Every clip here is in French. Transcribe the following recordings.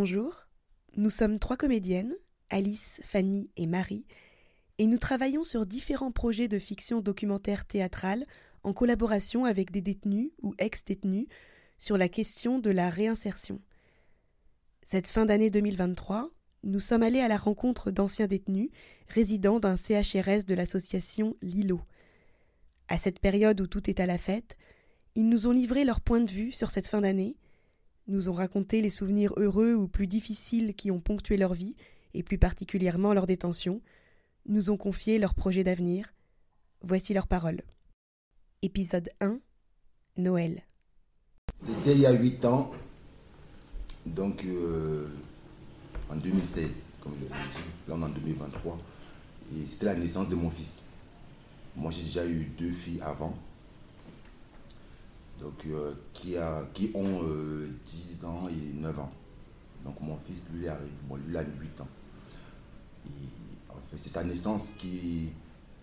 Bonjour, nous sommes trois comédiennes, Alice, Fanny et Marie, et nous travaillons sur différents projets de fiction documentaire théâtrale en collaboration avec des détenus ou ex-détenus sur la question de la réinsertion. Cette fin d'année 2023, nous sommes allés à la rencontre d'anciens détenus résidents d'un CHRS de l'association Lilo. À cette période où tout est à la fête, ils nous ont livré leur point de vue sur cette fin d'année, nous ont raconté les souvenirs heureux ou plus difficiles qui ont ponctué leur vie, et plus particulièrement leur détention, nous ont confié leurs projets d'avenir. Voici leurs paroles. Épisode 1 Noël. C'était il y a 8 ans, donc euh, en 2016, comme je l'ai dit. Là, on est en 2023. Et c'était la naissance de mon fils. Moi, j'ai déjà eu deux filles avant donc, euh, qui, a, qui ont 10 euh, ans et 9 ans. Donc mon fils, lui, est bon, lui, il a 8 ans. Et, en fait, c'est sa naissance qui,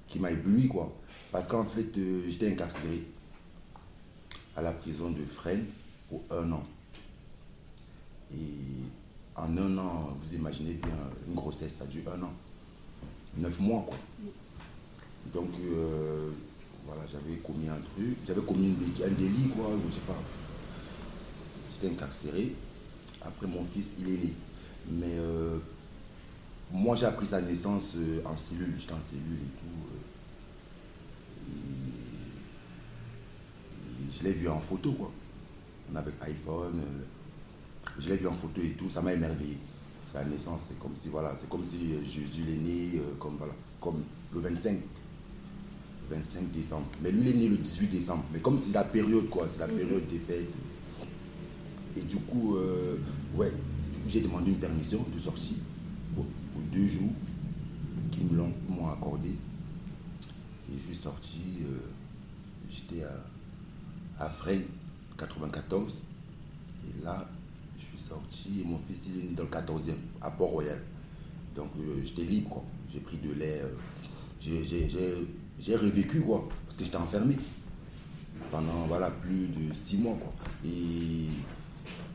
qui m'a ébloui, quoi. Parce qu'en fait, euh, j'étais incarcéré à la prison de Fresnes pour un an. Et en un an, vous imaginez bien, une grossesse, ça dure un an. Neuf mois, quoi. Donc, voilà, j'avais commis un truc, j'avais commis un délit, quoi, je sais pas. J'étais incarcéré. Après, mon fils, il est né. Mais euh, moi, j'ai appris sa naissance euh, en cellule. J'étais en cellule et tout. Euh, je l'ai vu en photo, quoi. On avait iPhone. je l'ai vu en photo et tout. Ça m'a émerveillé. Sa naissance, c'est comme si, voilà, c'est comme si Jésus est né, comme, voilà, comme le 25 25 décembre. Mais lui, il est né le 18 décembre. Mais comme c'est la période, quoi, c'est la mhm. période des fêtes. Et du coup, euh, ouais, j'ai demandé une permission de sortie pour, deux jours qu'ils me l'ont accordé. Et je suis sorti, euh, j'étais à, à Fresnes, 94. Et là, je suis sorti et mon fils il est né dans le 14e, à Port-Royal. Donc euh, j'étais libre, quoi. J'ai pris de l'air. j'ai j'ai revécu, quoi, parce que j'étais enfermé pendant voilà, plus de six mois. Quoi. Et,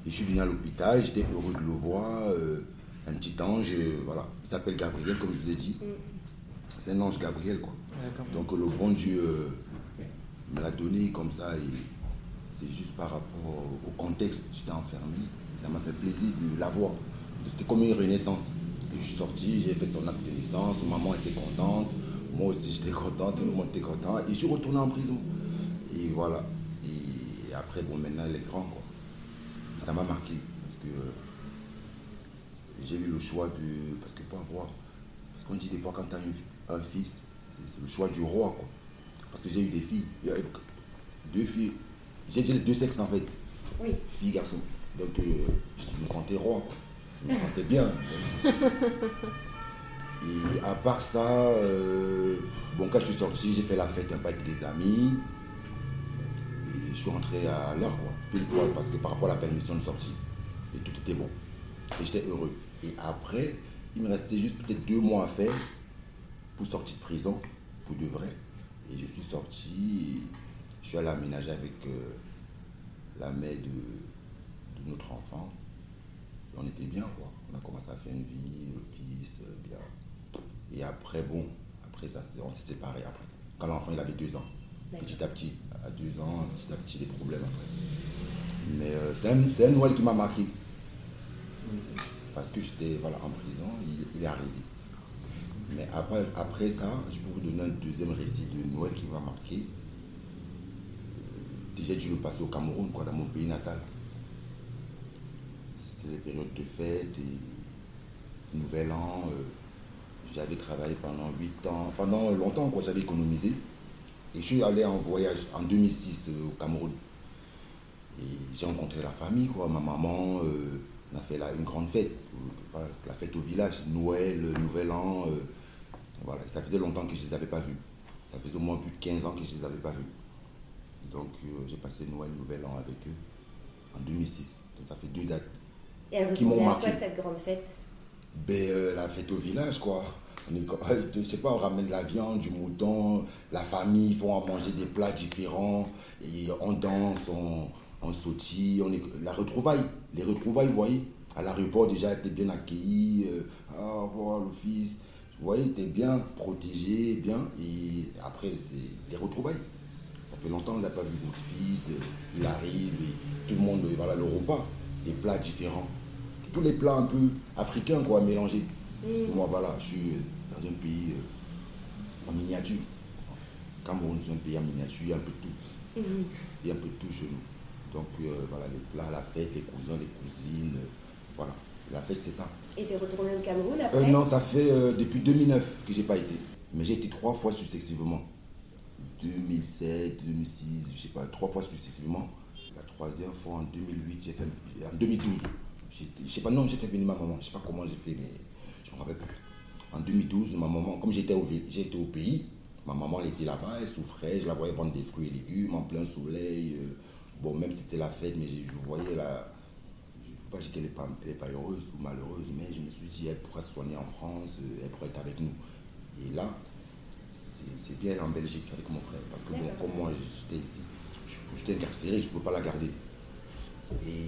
je suis venu à l'hôpital, j'étais heureux de le voir. Euh, un petit ange, euh, voilà, il s'appelle Gabriel, comme je vous ai dit. Mm. C'est un ange Gabriel, quoi. Donc le bon Dieu euh, me l'a donné comme ça, et c'est juste par rapport au contexte. J'étais enfermé, ça m'a fait plaisir de l'avoir. C'était comme une renaissance. je suis sorti, j'ai fait son acte de naissance, maman était contente. Moi aussi, j'étais content, tout le monde était content. Et je suis retourné en prison. Et voilà. Et après, bon, maintenant, elle est grande, quoi. ça m'a marqué. Parce que j'ai eu le choix de. Parce que pas roi. Parce qu'on dit des fois, quand tu as un, fils, c'est le choix du roi, quoi. Parce que j'ai eu des filles. Deux filles. J'ai les deux sexes, en fait. Oui. Fille, garçon. Donc, euh, je me sentais roi, quoi. Je me sentais bien. Et à part ça, euh, bon, quand je suis sorti, j'ai fait la fête un peu avec des amis. Et je suis rentré à l'heure, quoi, pile poil, parce que par rapport à la permission de sortie. Et tout était bon. Et j'étais heureux. Et après, il me restait juste peut-être deux mois à faire pour sortir de prison, pour de vrai. Et je suis sorti, je suis allé aménager avec euh, la mère de, notre enfant. Et on était bien, quoi. On a commencé à faire une vie, le euh, bien. Et après, bon, après ça, on s'est séparés après. Quand l'enfant, il avait deux ans. Petit à petit, à deux ans, petit à petit, des problèmes après. Mais euh, c'est un, Noël qui m'a marqué. Parce que j'étais voilà, en prison, il, est arrivé. Mais après, après ça, je peux vous donner un deuxième récit de Noël qui m'a marqué. Euh, déjà, dû le passer au Cameroun, quoi, dans mon pays natal. C'était les périodes de fête et Nouvel An. Euh, j'avais travaillé pendant 8 ans, pendant longtemps, quoi, j'avais économisé. Et je suis allé en voyage en 2006 euh, au Cameroun. Et j'ai rencontré la famille, quoi. Ma maman, euh, on a fait là, une grande fête. c'est la fête au village, Noël, Nouvel An. Euh, voilà, ça faisait longtemps que je ne les avais pas vus. Ça faisait au moins plus de 15 ans que je ne les avais pas vus. Donc j'ai passé Noël, Nouvel An avec eux en 2006. Donc ça fait deux dates. Et elle qui m'ont marqué. quoi cette grande fête? Ben, La fête au village, quoi. je sais pas, on ramène la viande, du mouton, la famille, ils font manger des plats différents, et on danse, on, on sautille, on est, la retrouvaille, les retrouvailles, vous voyez, À l'aéroport, déjà, tu es bien accueilli. Euh, ah, revoir, le fils. Vous voyez, tu es bien protégé, bien. Et après, c'est les retrouvailles. Ça fait longtemps qu'on n'a pas vu votre fils. Euh, il arrive et tout le monde, voilà, le repas, les plats différents. Tous les plats un peu africains, quoi, mélangés. Mm. moi, voilà, je suis dans un pays en miniature. Cameroun, c'est un pays en miniature, il y a un peu de tout. Mm-hmm. Il y a un peu de tout chez nous. Donc euh, voilà, les plats, la fête, les cousins, les cousines, euh, voilà. La fête, c'est ça. Et tu es retourné au Cameroun euh, après? Non, ça fait depuis 2009 que j'ai pas été. Mais j'ai été trois fois successivement. 2007, 2006, je sais pas, trois fois successivement. La troisième fois en 2008, j'ai fait en 2012. Je sais pas, non, j'ai fait venir ma maman. Je sais pas comment j'ai fait, mais je me rappelle plus. En 2012, ma maman, comme j'étais au, j'étais au pays, ma maman elle était là-bas, elle souffrait, je la voyais vendre des fruits et légumes en plein soleil. Bon, même c'était la fête, mais je voyais là. Je ne peux pas dire qu'elle n'est pas, pas, heureuse ou malheureuse, mais je me suis dit, elle pourrait se soigner en France, euh, elle pourrait être avec nous. Et là, c'est bien en Belgique avec mon frère. Parce que bon, comme moi, j'étais ici, j'étais incarcéré, je ne peux pas la garder. Et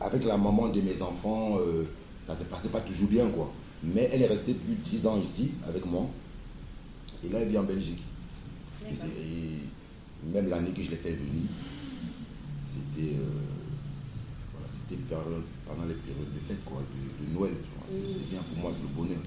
avec la maman de mes enfants, euh, ça ne se passait pas toujours bien, quoi. Mais elle est restée plus de 10 ans ici avec moi. Et là, elle vit en Belgique. Et, même l'année que je l'ai fait venir, c'était euh, voilà, pendant les périodes de fête, quoi, de, Noël. C'est bien pour moi, c'est le bonheur.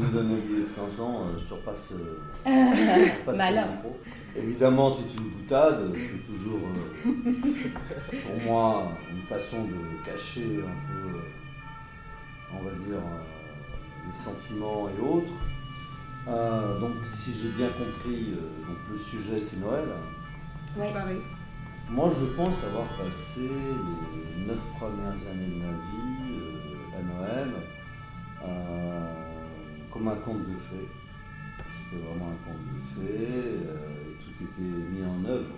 Tu me donnes un billet de 500, euh, je te repasse, euh, le micro. Évidemment, c'est une boutade, c'est toujours pour moi une façon de cacher un peu, on va dire, les sentiments et autres. donc, si j'ai bien compris, donc le sujet c'est Noël. Moi, je pense avoir passé les neuf premières années de ma vie euh, à Noël euh, comme un conte de fées. C'était vraiment un conte de fées euh, et tout était mis en œuvre.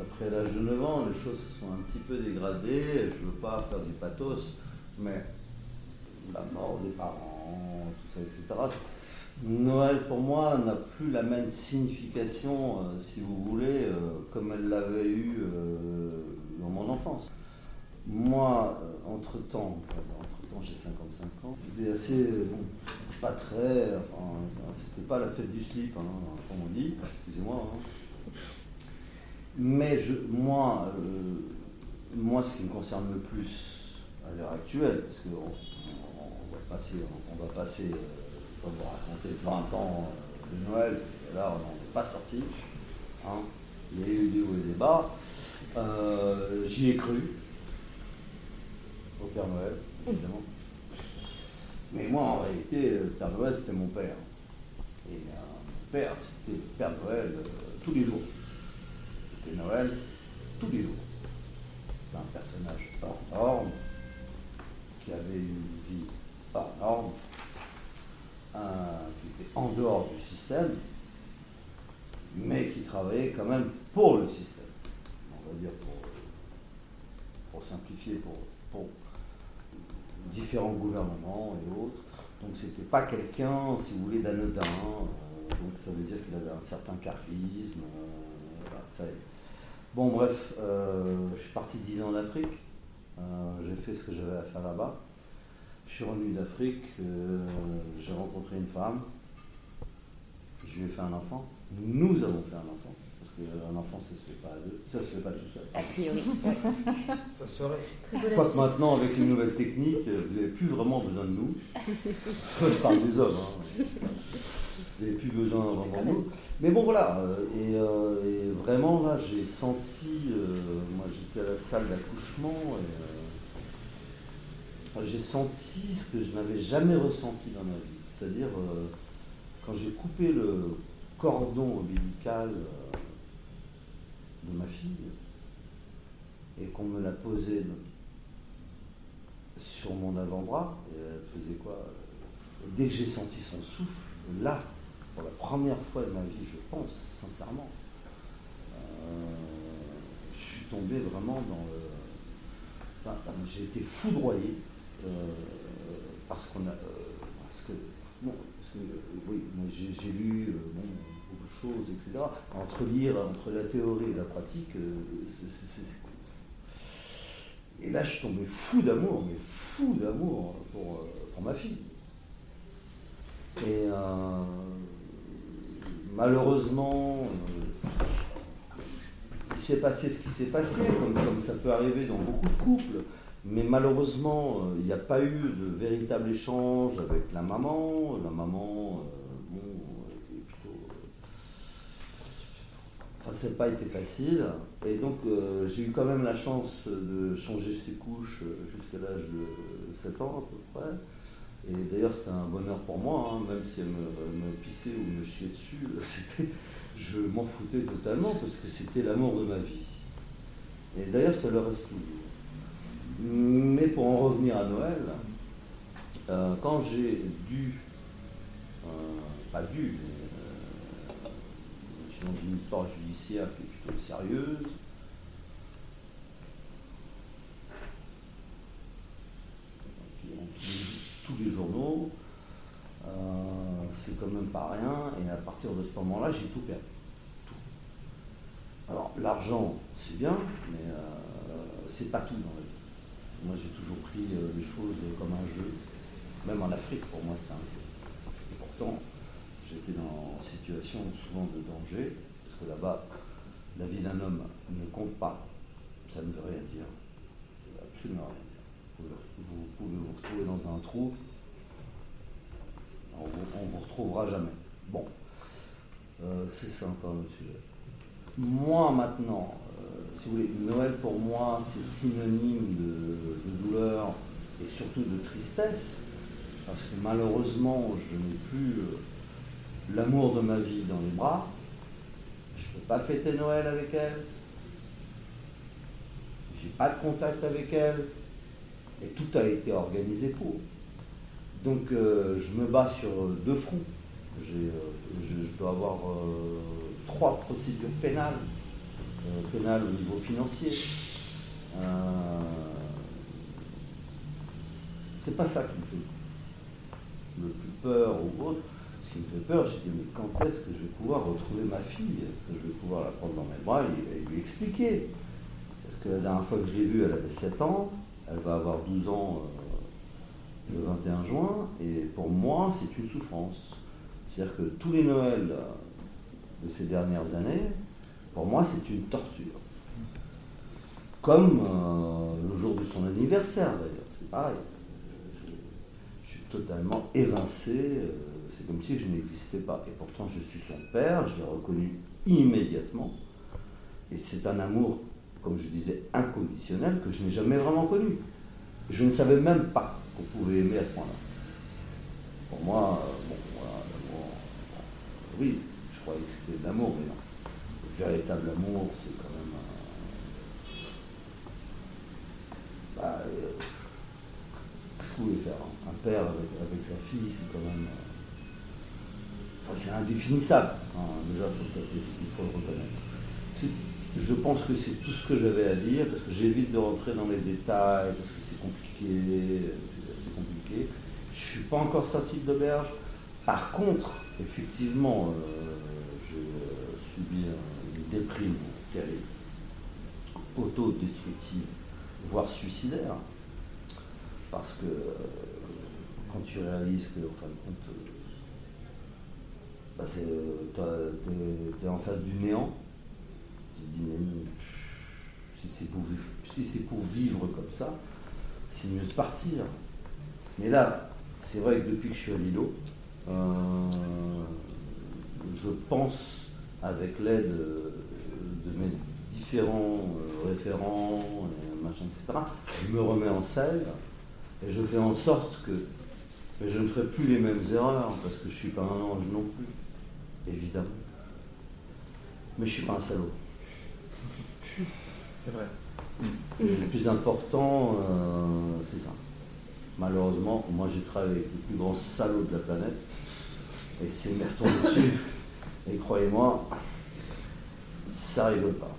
après l'âge de 9 ans, les choses se sont un petit peu dégradées. Je ne veux pas faire du pathos, mais la mort des parents, tout ça, etc Noël pour moi n'a plus la même signification, euh, si vous voulez, euh, comme elle l'avait eu euh, dans mon enfance. Moi, entre-temps, entre-temps j'ai 55 ans, c'était assez, bon, pas très, enfin, c'était pas la fête du slip, hein, comme on dit, excusez-moi. Hein. Mais je, moi, moi, ce qui me concerne le plus à l'heure actuelle, parce qu'on on va passer, on va passer vais vous raconter 20 ans de Noël, parce que là, on n'en est pas sorti. Hein. Il y a eu des hauts et des bas. Euh, j'y ai cru, au Père Noël, évidemment. Mais moi, en réalité, le Père Noël, c'était mon père. Et euh, mon père, c'était le Père Noël euh, tous les jours. C'était Noël tous les jours. C'était un personnage hors norme, qui avait une vie hors norme, qui était en dehors du système, mais qui travaillait quand même pour le système. On va dire pour, pour simplifier, pour, pour différents gouvernements et autres. Donc c'était pas quelqu'un, si vous voulez, d'anodin. Euh, donc ça veut dire qu'il avait un certain charisme. Euh, bon bref, euh, je suis parti 10 ans en Afrique. j'ai fait ce que j'avais à faire là-bas. Je suis revenu d'Afrique, j'ai rencontré une femme, je lui ai fait un enfant. Nous avons fait un enfant. Qu'un enfant, ça ne se fait pas deux. Ça se fait pas tout seul. A priori. ça serait. Quoique maintenant, avec les nouvelles techniques, vous n'avez plus vraiment besoin de nous. je parle des hommes. Hein. Vous n'avez plus besoin vraiment de nous. Mais bon, voilà. Euh, euh, et, vraiment, là, j'ai senti. moi, j'étais à la salle d'accouchement. Et, j'ai senti ce que je n'avais jamais ressenti dans ma vie. C'est-à-dire, euh, quand j'ai coupé le cordon ombilical euh, de ma fille et qu'on me l'a posé sur mon avant-bras, et elle faisait quoi? Et Dès que j'ai senti son souffle, là, pour la première fois de ma vie, je pense, sincèrement, euh, je suis tombé vraiment dans le. Enfin, j'ai été foudroyé euh, parce qu'on a. Euh, parce que, bon, parce que oui, j'ai lu choses, etc. Entre lire, entre la théorie et la pratique, Et là, je suis tombé fou d'amour, mais fou d'amour pour, pour, ma fille. Et malheureusement, il s'est passé ce qui s'est passé, comme, ça peut arriver dans beaucoup de couples. Mais malheureusement, euh, il n'y a pas eu de véritable échange avec la maman. La maman, euh, bon, était plutôt. Enfin, ça n'a pas été facile. Et donc, euh, j'ai eu quand même la chance de changer ses couches jusqu'à l'âge de 7 ans à peu près. Et d'ailleurs, c'était un bonheur pour moi, hein, même si elle me, pissait ou me chiait dessus, c'était, je m'en foutais totalement parce que c'était l'amour de ma vie. Et d'ailleurs, ça le reste toujours. Mais pour en revenir à Noël, euh, quand j'ai dû, euh, pas dû, euh, suis dans une histoire judiciaire qui est plutôt sérieuse, tous les journaux, c'est quand même pas rien, et à partir de ce moment-là, j'ai tout perdu. Alors, l'argent, c'est bien, mais c'est pas tout dans la vie. Moi, j'ai toujours pris euh, les choses comme un jeu. Même en Afrique, pour moi, c'était un jeu. Et pourtant, j'étais dans situation souvent de danger, parce que là-bas, la vie d'un homme ne compte pas. Ça ne veut rien dire. Absolument rien. Vous pouvez vous retrouver dans un trou, on ne vous retrouvera jamais. Bon, euh, c'est ça encore le sujet. Moi maintenant, si vous voulez, Noël pour moi, c'est synonyme de, douleur et surtout de tristesse, parce que malheureusement, je n'ai plus euh, l'amour de ma vie dans les bras. Je ne peux pas fêter Noël avec elle. J'ai pas de contact avec elle. Et tout a été organisé pour. Donc euh, je me bats sur deux fronts. Euh, je, dois avoir trois procédures pénales euh, pénal au niveau financier. Euh, c'est pas ça qui me fait le plus peur ou autre. Ce qui me fait peur, je dis mais quand est-ce que je vais pouvoir retrouver ma fille, que je vais pouvoir la prendre dans mes bras et, lui expliquer Parce que la dernière fois que je l'ai vue, elle avait 7 ans, elle va avoir 12 ans euh, le 21 juin, et pour moi, c'est une souffrance. C'est-à-dire que tous les Noëls de ces dernières années, pour moi, c'est une torture. Comme euh, le jour de son anniversaire, d'ailleurs, c'est pareil. Je, suis totalement évincé, euh, c'est comme si je n'existais pas. Et pourtant, je suis son père, je l'ai reconnu immédiatement. Et c'est un amour, comme je disais, inconditionnel que je n'ai jamais vraiment connu. Je ne savais même pas qu'on pouvait aimer à ce point-là. Pour moi, euh, bon, voilà, l'amour. oui, je croyais que c'était de l'amour, mais non véritable amour, c'est quand même un. Bah, euh, qu'est-ce que vous voulez faire hein? Un père avec, sa fille, c'est quand même. C'est indéfinissable. déjà, il faut le reconnaître. Je pense que c'est tout ce que j'avais à dire, parce que j'évite de rentrer dans les détails, parce que c'est compliqué, c'est compliqué. Je ne suis pas encore sorti de l'auberge. Par contre, effectivement, euh, j'ai subi un déprime terrible, autodestructive, voire suicidaire. Parce que euh, quand tu réalises que, en fin de compte, bah euh, tu es, en face du néant, tu te dis, mais si c'est pour, vivre comme ça, c'est mieux de partir. Mais là, c'est vrai que depuis que je suis à Lilo, je pense avec l'aide de mes différents euh, référents, machin, etc., je me remets en scène et je fais en sorte que je ne ferai plus les mêmes erreurs parce que je ne suis pas un ange non plus, évidemment. Mais je ne suis pas un salaud. C'est vrai. le plus important, euh, c'est ça. Malheureusement, moi j'ai travaillé avec le plus grand salaud de la planète et c'est me retourné dessus. Et croyez-moi, ça rigole pas.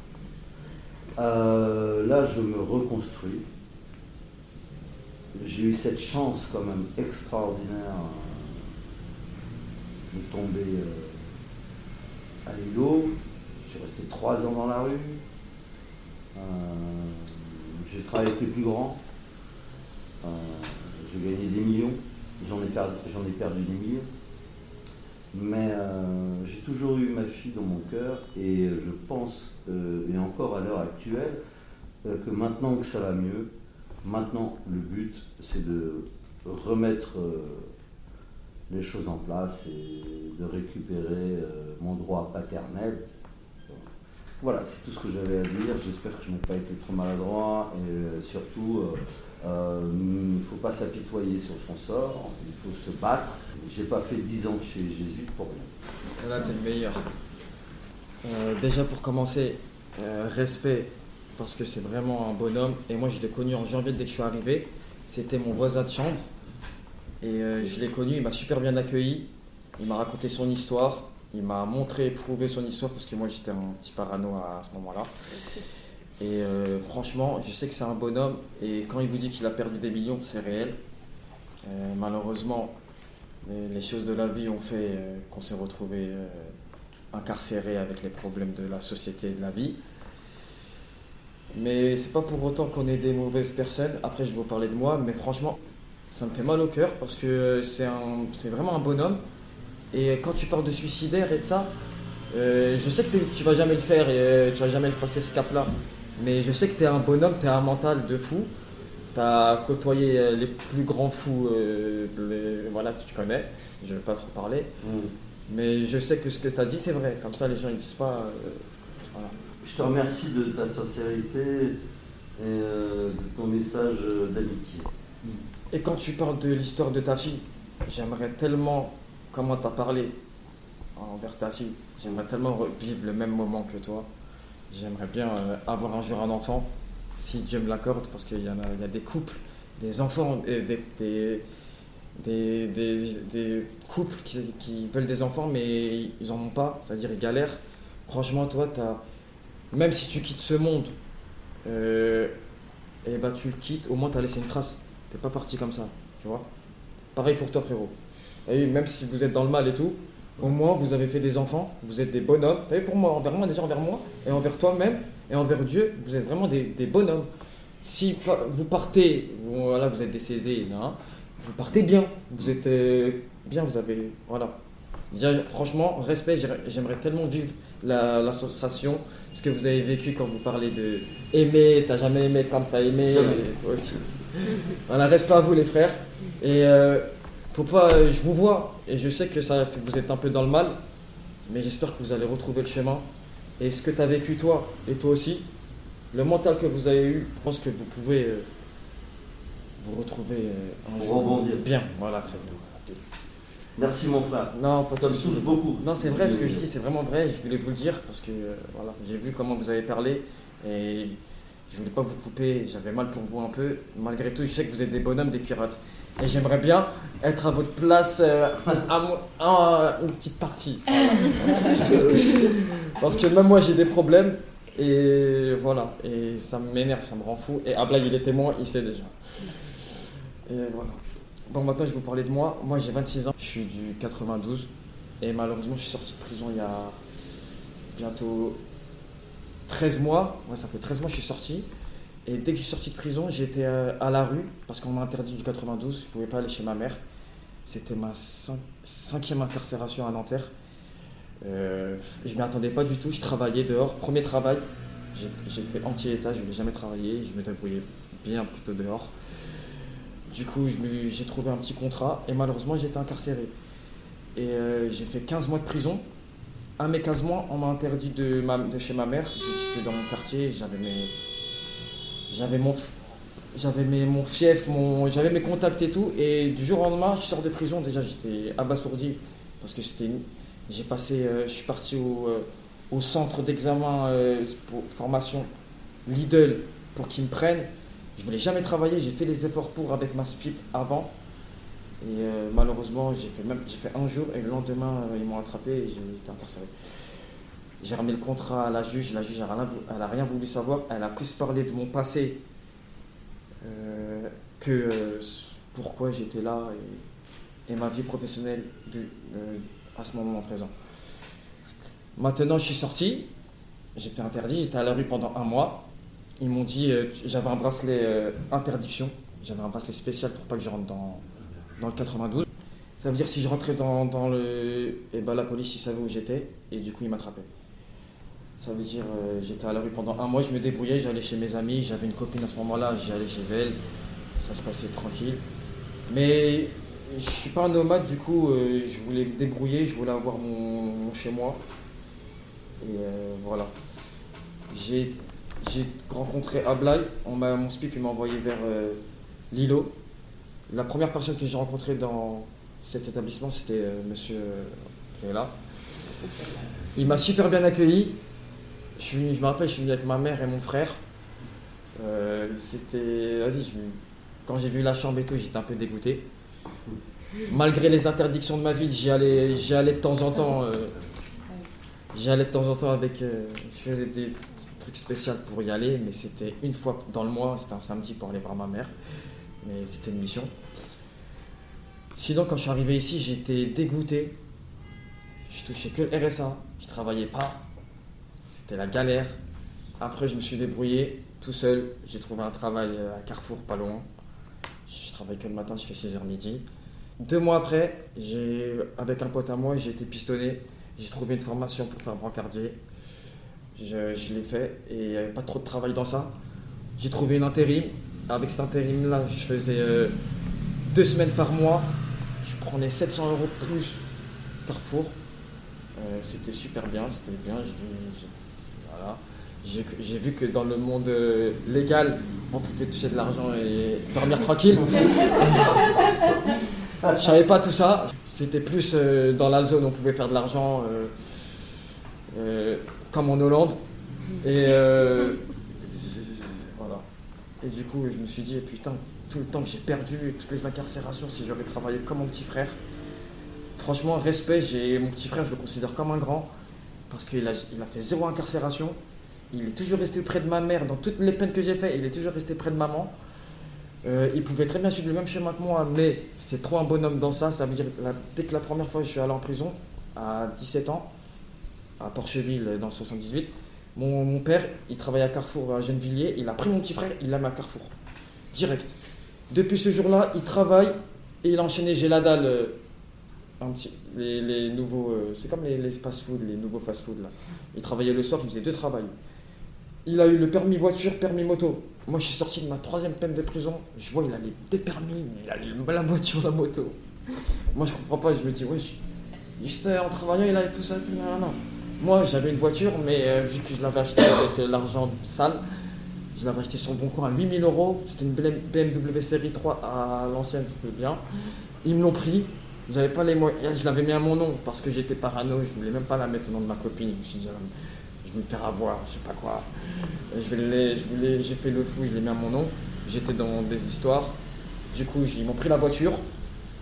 Euh, là, je me reconstruis. J'ai eu cette chance quand même extraordinaire de tomber euh, à l'îlot. J'ai resté trois ans dans la rue. Euh, j'ai travaillé avec les plus grands. j'ai gagné des millions. J'en ai, perdu, j'en ai perdu des millions. Mais j'ai toujours eu ma fille dans mon cœur et je pense, et encore à l'heure actuelle, que maintenant que ça va mieux, maintenant le but c'est de remettre les choses en place et de récupérer euh, mon droit paternel. Voilà, c'est tout ce que j'avais à dire. J'espère que je n'ai pas été trop maladroit et euh, surtout, euh, il ne faut pas s'apitoyer sur son sort, il faut se battre. J'ai pas fait 10 ans chez Jésus pour rien. Là, t'es le meilleur. déjà pour commencer, respect, parce que c'est vraiment un bonhomme. Et moi, je l'ai connu en janvier dès que je suis arrivé. C'était mon voisin de chambre. Et euh, je l'ai connu, il m'a super bien accueilli. Il m'a raconté son histoire. Il m'a montré et prouvé son histoire parce que moi j'étais un petit parano à, ce moment-là. Et euh, franchement, je sais que c'est un bonhomme. Et quand il vous dit qu'il a perdu des millions, c'est réel. Euh, malheureusement, les, choses de la vie ont fait qu'on s'est retrouvé incarcéré avec les problèmes de la société et de la vie. Mais c'est pas pour autant qu'on est des mauvaises personnes. Après, je vais vous parler de moi, mais franchement, ça me fait mal au cœur parce que c'est vraiment un bonhomme. Et quand tu parles de suicidaire et de ça, euh, je sais que tu vas jamais le faire et euh, tu vas jamais passer ce cap-là. Mais je sais que tu es un bonhomme, tu as un mental de fou. Tu as côtoyé euh, les plus grands fous, voilà, que tu connais. Je ne vais pas trop parler. Mm. Mais je sais que ce que tu as dit, c'est vrai. Comme ça, les gens ne disent pas. Je te remercie de ta sincérité et de ton message d'amitié. Et quand tu parles de l'histoire de ta fille, j'aimerais tellement, comment tu as parlé envers ta fille, j'aimerais tellement revivre le même moment que toi. J'aimerais bien euh, avoir un jour un enfant, si Dieu me l'accorde, parce qu'il y, a, y a des couples, des enfants, euh, des, des, des, couples qui, veulent des enfants, mais ils n'en ont pas, c'est-à-dire ils galèrent. Franchement, toi, même si tu quittes ce monde, euh, et bah, tu le quittes, au moins tu as laissé une trace. T'es pas parti comme ça, tu vois. Pareil pour toi, frérot. Et même si vous êtes dans le mal et tout, au moins vous avez fait des enfants, vous êtes des bonhommes. T'as vu pour moi, envers moi, déjà envers moi, et envers toi-même, et envers Dieu, vous êtes vraiment des, des bonhommes. Si vous partez, voilà, vous êtes décédé, hein, vous partez bien, vous êtes euh, bien, vous avez. Voilà. franchement, respect, j'aimerais tellement vivre la, la, sensation, ce que vous avez vécu quand vous parlez de aimer, t'as jamais aimé quand t'as aimé, toi aussi. voilà, reste pas à vous les frères. Et euh, faut pas, je vous vois, et je sais que ça, vous êtes un peu dans le mal, mais j'espère que vous allez retrouver le chemin. Et ce que tu as vécu toi, et toi aussi, le mental que vous avez eu, je pense que vous pouvez euh, vous retrouver euh, un jour bien. Voilà, très bien. Merci mon frère. Non, ça me touche beaucoup. Non, c'est vrai ce que je dis, c'est vraiment vrai. Je voulais vous le dire parce que euh, voilà, j'ai vu comment vous avez parlé et je voulais pas vous couper. J'avais mal pour vous un peu. Malgré tout, je sais que vous êtes des bonhommes, des pirates. Et j'aimerais bien être à votre place euh, à, une petite partie. parce que même moi j'ai des problèmes et voilà. Et ça m'énerve, ça me rend fou. Et Ablaï il est témoin, il sait déjà. Et voilà. Bon, maintenant, je vais vous parler de moi. Moi, j'ai 26 ans. Je suis du 92. Et malheureusement, je suis sorti de prison il y a bientôt 13 mois. Ouais, ça fait 13 mois que je suis sorti. Et dès que je suis sorti de prison, j'étais euh, à la rue parce qu'on m'a interdit du 92. Je ne pouvais pas aller chez ma mère. C'était ma cinquième incarcération à Nanterre. Euh, je ne m'y attendais pas du tout. Je travaillais dehors. Premier travail. J'étais anti-état. Je voulais jamais travailler. Je me débrouillais bien plutôt dehors. Du coup, j'ai trouvé un petit contrat et malheureusement, j'ai été incarcéré. Et euh, j'ai fait 15 mois de prison. Un mes 15 mois, on m'a interdit de, chez ma mère. J'étais dans mon quartier, j'avais mes. J'avais mon. J'avais mon fief, mon, j'avais mes contacts et tout. Et du jour au lendemain, je sors de prison. Déjà, j'étais abasourdi parce que c'était. J'ai passé. Euh, je suis parti au, euh, au centre d'examen pour formation Lidl pour qu'ils me prennent. Je voulais jamais travailler, j'ai fait les efforts pour avec ma SPIP avant. Et euh, malheureusement, j'ai fait, même, j'ai fait un jour et le lendemain, euh, ils m'ont attrapé et j'ai été incarcéré. J'ai remis le contrat à la juge, la juge n'a rien, rien, voulu savoir, elle a plus parlé de mon passé euh, que pourquoi j'étais là et, ma vie professionnelle à ce moment présent. Maintenant, je suis sorti, j'étais interdit, j'étais à la rue pendant un mois. Ils m'ont dit, euh, j'avais un bracelet euh, interdiction, j'avais un bracelet spécial pour pas que je rentre dans, dans le 92. Ça veut dire si je rentrais dans, dans le. Et ben la police, ils savaient où j'étais, et du coup, ils m'attrapaient. Ça veut dire, euh, j'étais à la rue pendant un mois, je me débrouillais, j'allais chez mes amis, j'avais une copine à ce moment-là, j'allais chez elle, ça se passait tranquille. Mais je suis pas un nomade, du coup, euh, je voulais me débrouiller, je voulais avoir mon, mon chez moi. Et euh, voilà. J'ai j'ai rencontré m'a, mon SPIP m'a envoyé vers euh, Lilo. La première personne que j'ai rencontrée dans cet établissement, c'était euh, monsieur qui est là. Il m'a super bien accueilli. Je, me rappelle, je suis venu avec ma mère et mon frère. Euh, c'était. Vas-y, quand j'ai vu la chambre et tout, j'étais un peu dégoûté. Malgré les interdictions de ma ville, j'y allais, j'y allais de temps en temps. J'y allais de temps en temps avec. je faisais des trucs spéciaux pour y aller, mais c'était une fois dans le mois, c'était un samedi pour aller voir ma mère. Mais c'était une mission. Sinon, quand je suis arrivé ici, j'étais dégoûté. Je touchais que le RSA, je travaillais pas. C'était la galère. Après, je me suis débrouillé tout seul. J'ai trouvé un travail euh, à Carrefour, pas loin. Je travaille que le matin, je fais 6h midi. Deux mois après, avec un pote à moi, j'ai été pistonné. J'ai trouvé une formation pour faire brancardier. Je, l'ai fait et il n'y avait pas trop de travail dans ça. J'ai trouvé une intérim. Avec cet intérim-là, je faisais euh, deux semaines par mois. Je prenais 700 euros de plus Carrefour. Euh, c'était super bien, c'était bien. J'ai- vu que dans le monde euh, légal, on pouvait toucher de l'argent et dormir tranquille. Je savais pas tout ça. C'était plus euh, dans la zone où on pouvait faire de l'argent, comme en Hollande. Et euh, voilà. Et du coup, je me suis dit, putain, tout le temps que j'ai perdu, toutes les incarcérations, si j'aurais travaillé comme mon petit frère. Franchement, respect, j'ai mon petit frère, je le considère comme un grand, parce qu'il a, il a fait zéro incarcération. Il est toujours resté près de ma mère dans toutes les peines que j'ai fait. Il est toujours resté près de maman. Euh, il pouvait très bien suivre le même chemin que moi, mais c'est trop un bonhomme dans ça. Ça veut dire que dès que la première fois je suis allé en prison, à 17 ans, à Porcheville dans le 78, mon, père, il travaillait à Carrefour à Gennevilliers. Il a pris mon petit frère, il l'a mis à Carrefour. Direct. Depuis ce jour-là, il travaille et il a enchaîné. J'ai la dalle. euh, les, nouveaux. euh, c'est comme les, fast-food, les nouveaux fast-food là. Il travaillait le soir, il faisait deux travails. Il a eu le permis voiture, permis moto. Moi, je suis sorti de ma troisième peine de prison. Je vois, il a les deux permis, il a la voiture, la moto. Moi, je comprends pas. Je me dis, ouais, juste euh, en travaillant, il a tout ça, tout. Non, non. Moi, j'avais une voiture, mais euh, vu que je l'avais acheté avec euh, l'argent sale, je l'avais acheté sur le bon coin à 8000 euros. C'était une BMW série 3 à l'ancienne, c'était bien. Ils me l'ont pris. J'avais pas les moyens. Je l'avais mis à mon nom parce que j'étais parano. Je voulais même pas la mettre au nom de ma copine. Je me suis dit, ah, je vais me faire avoir, je sais pas quoi. Euh, Je, vais les- je voulais, j'ai fait le fou, je l'ai mis à mon nom. J'étais dans des histoires. Du coup, ils m'ont pris la voiture.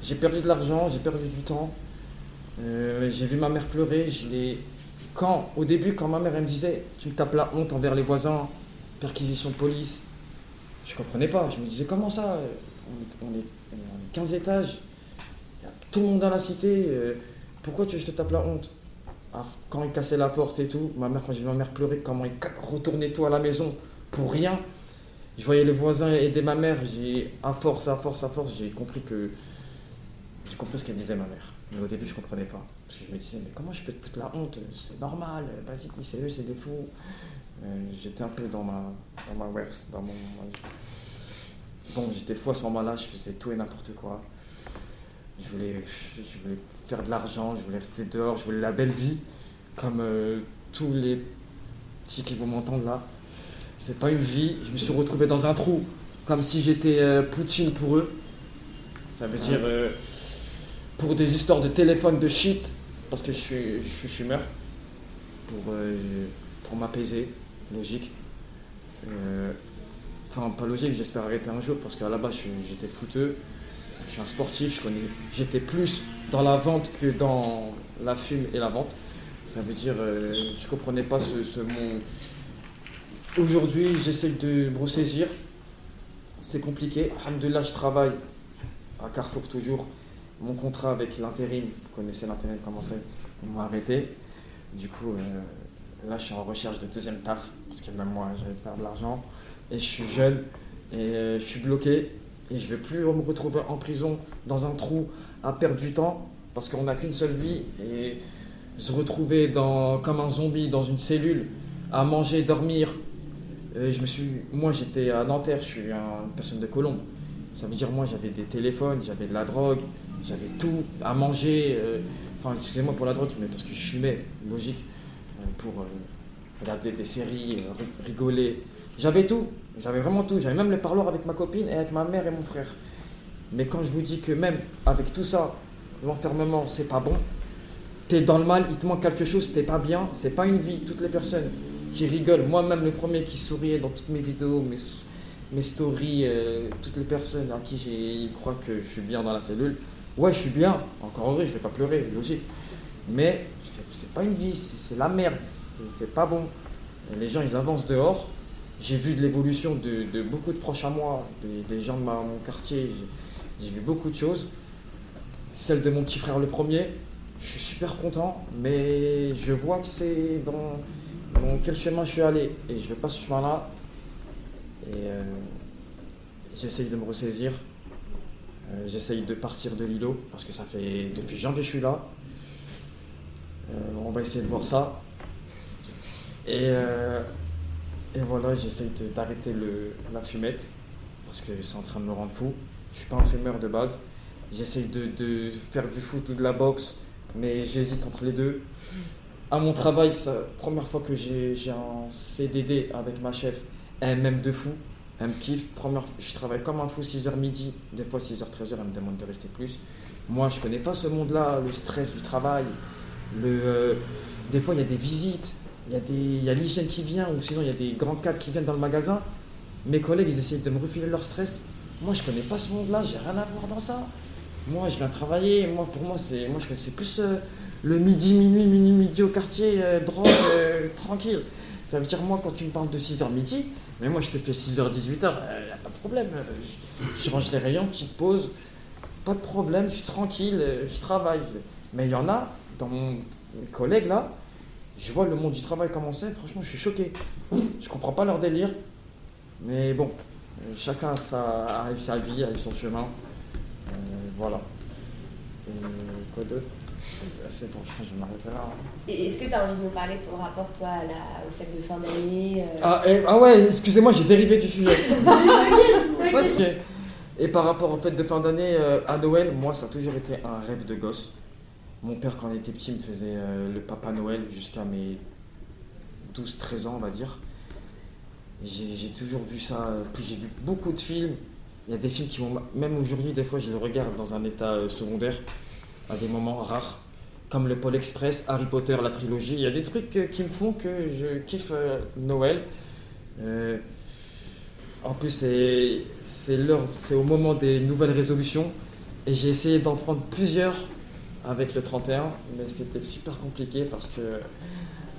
J'ai perdu de l'argent, j'ai perdu du temps. Euh, j'ai vu ma mère pleurer. Je l'ai- Quand, au début, quand ma mère me disait, tu me tapes la honte envers les voisins, perquisition de police, je comprenais pas. Je me disais, comment ça on est, on est- on est 15 étages, il y a tout le monde dans la cité, euh, pourquoi tu veux que je te tape la honte? Ah, Quand il cassait la porte et tout, ma mère, quand j'ai vu ma mère pleurer, comment il retournait tout à la maison pour rien, je voyais les voisins aider ma mère, j'ai, à force, à force, à force, j'ai compris que. J'ai compris ce qu'elle disait ma mère. Mais au début, je comprenais pas. Parce que je me disais, mais comment je peux te foutre la honte? C'est normal, vas-y, c'est eux, c'est des fous. Euh, j'étais un peu dans ma, dans ma worst, dans mon. Bon, j'étais fou à ce moment-là, je faisais tout et n'importe quoi. Je voulais, je voulais faire de l'argent, je voulais rester dehors, je voulais la belle vie, comme euh, tous les petits qui vont m'entendre là. C'est pas une vie, je me suis retrouvé dans un trou, comme si j'étais euh, Poutine pour eux. Ça veut dire euh, pour des histoires de téléphone de shit, parce que je suis, je suis fumeur, pour, euh, pour m'apaiser, logique. Euh, Enfin, pas logique, j'espère arrêter un jour parce qu'à la base j'étais fouteux. Je suis un sportif, je connais, j'étais plus dans la vente que dans la fume et la vente. Ça veut dire, euh, je comprenais pas ce, ce monde. Aujourd'hui, j'essaie de me ressaisir. C'est compliqué. Alhamdoulilah, je travaille à Carrefour toujours. Mon contrat avec l'intérim, vous connaissez l'intérim comment c'est, ils m'ont arrêté. Du coup, euh, Là, je suis en recherche de deuxième taf, parce que même moi, j'avais faire de l'argent. Et je suis jeune, et je suis bloqué, et je vais plus me retrouver en prison, dans un trou, à perdre du temps, parce qu'on n'a qu'une seule vie, et se retrouver dans, comme un zombie dans une cellule, à manger, dormir. je me suis, moi, j'étais à Nanterre, je suis une personne de Colombe. Ça veut dire, moi, j'avais des téléphones, j'avais de la drogue, j'avais tout à manger. Euh, enfin, excusez-moi pour la drogue, mais parce que je fumais, logique, euh, pour euh, regarder des séries, rigoler. J'avais tout, j'avais vraiment tout. J'avais même le parloir avec ma copine et avec ma mère et mon frère. Mais quand je vous dis que même avec tout ça, l'enfermement, c'est pas bon, t'es dans le mal, il te manque quelque chose, t'es pas bien, c'est pas une vie. Toutes les personnes qui rigolent, moi-même le premier qui souriait dans toutes mes vidéos, mes mes stories, toutes les personnes à qui j'ai croient que je suis bien dans la cellule, ouais, je suis bien, encore heureux, je vais pas pleurer, logique. Mais c'est pas une vie, c'est la merde, c'est pas bon. Les gens, ils avancent dehors. J'ai vu de l'évolution de, beaucoup de proches à moi, des, gens de mon quartier, j'ai vu beaucoup de choses. Celle de mon petit frère le premier, je suis super content, mais je vois que c'est dans, quel chemin je suis allé. Et je vais pas ce chemin-là, et euh, j'essaye de me ressaisir. Euh, j'essaye de partir de l'îlot parce que ça fait depuis janvier je suis là. Euh, on va essayer de voir ça. Et, et voilà, j'essaye d'arrêter la fumette parce que c'est en train de me rendre fou. Je suis pas un fumeur de base. J'essaye de, de, faire du foot ou de la boxe, mais j'hésite entre les deux. À mon travail, c'est la première fois que j'ai un CDD avec ma chef, elle m'aime de fou. Elle me kiffe. Première, je travaille comme un fou 6h midi, des fois 6h, 13h, elle me demande de rester plus. Moi, je connais pas ce monde-là, le stress du travail. Le, euh, des fois, il y a des visites, il y a l'hygiène qui vient, ou sinon, il y a des grands cadres qui viennent dans le magasin. Mes collègues, ils essayent de me refiler leur stress. Moi, je connais pas ce monde-là, j'ai rien à voir dans ça. Moi, je viens travailler. Moi, pour moi, c'est moi, c'est plus euh, le midi, minuit, minuit, midi au quartier, euh, drogue, tranquille. Ça veut dire, moi, quand tu me parles de 6h midi, mais moi, je te fais 6h, 18h, il n'y a pas de problème. Je, range les rayons, petite pause, pas de problème, je suis tranquille, je travaille. Mais il y en a, dans mon collègue là, je vois le monde du travail commencer, franchement, je suis choqué. Je comprends pas leur délire. Mais bon, chacun a, sa, sa vie, a son chemin. Euh, voilà. Et quoi d'autre? C'est bon, je vais m'arrêter là. Est-ce que tu as envie de nous parler de ton rapport, toi, à la, aux fêtes de fin d'année euh ah, eh, ah, ouais, excusez-moi, j'ai dérivé du sujet. Et par rapport aux fêtes de fin d'année, euh, à Noël, moi, ça a toujours été un rêve de gosse. Mon père, quand il était petit, me faisait euh, le Papa Noël jusqu'à mes 12-13 ans, on va dire. J'ai toujours vu ça. Puis j'ai vu beaucoup de films. Il y a des films qui m'ont. Même aujourd'hui, des fois, je les regarde dans un état secondaire, à des moments rares comme le Pôle Express, Harry Potter, la trilogie. Il y a des trucs euh, qui me font que je kiffe euh, Noël. Euh, en plus, c'est, au moment des nouvelles résolutions. Et j'ai essayé d'en prendre plusieurs avec le 31, mais c'était super compliqué parce que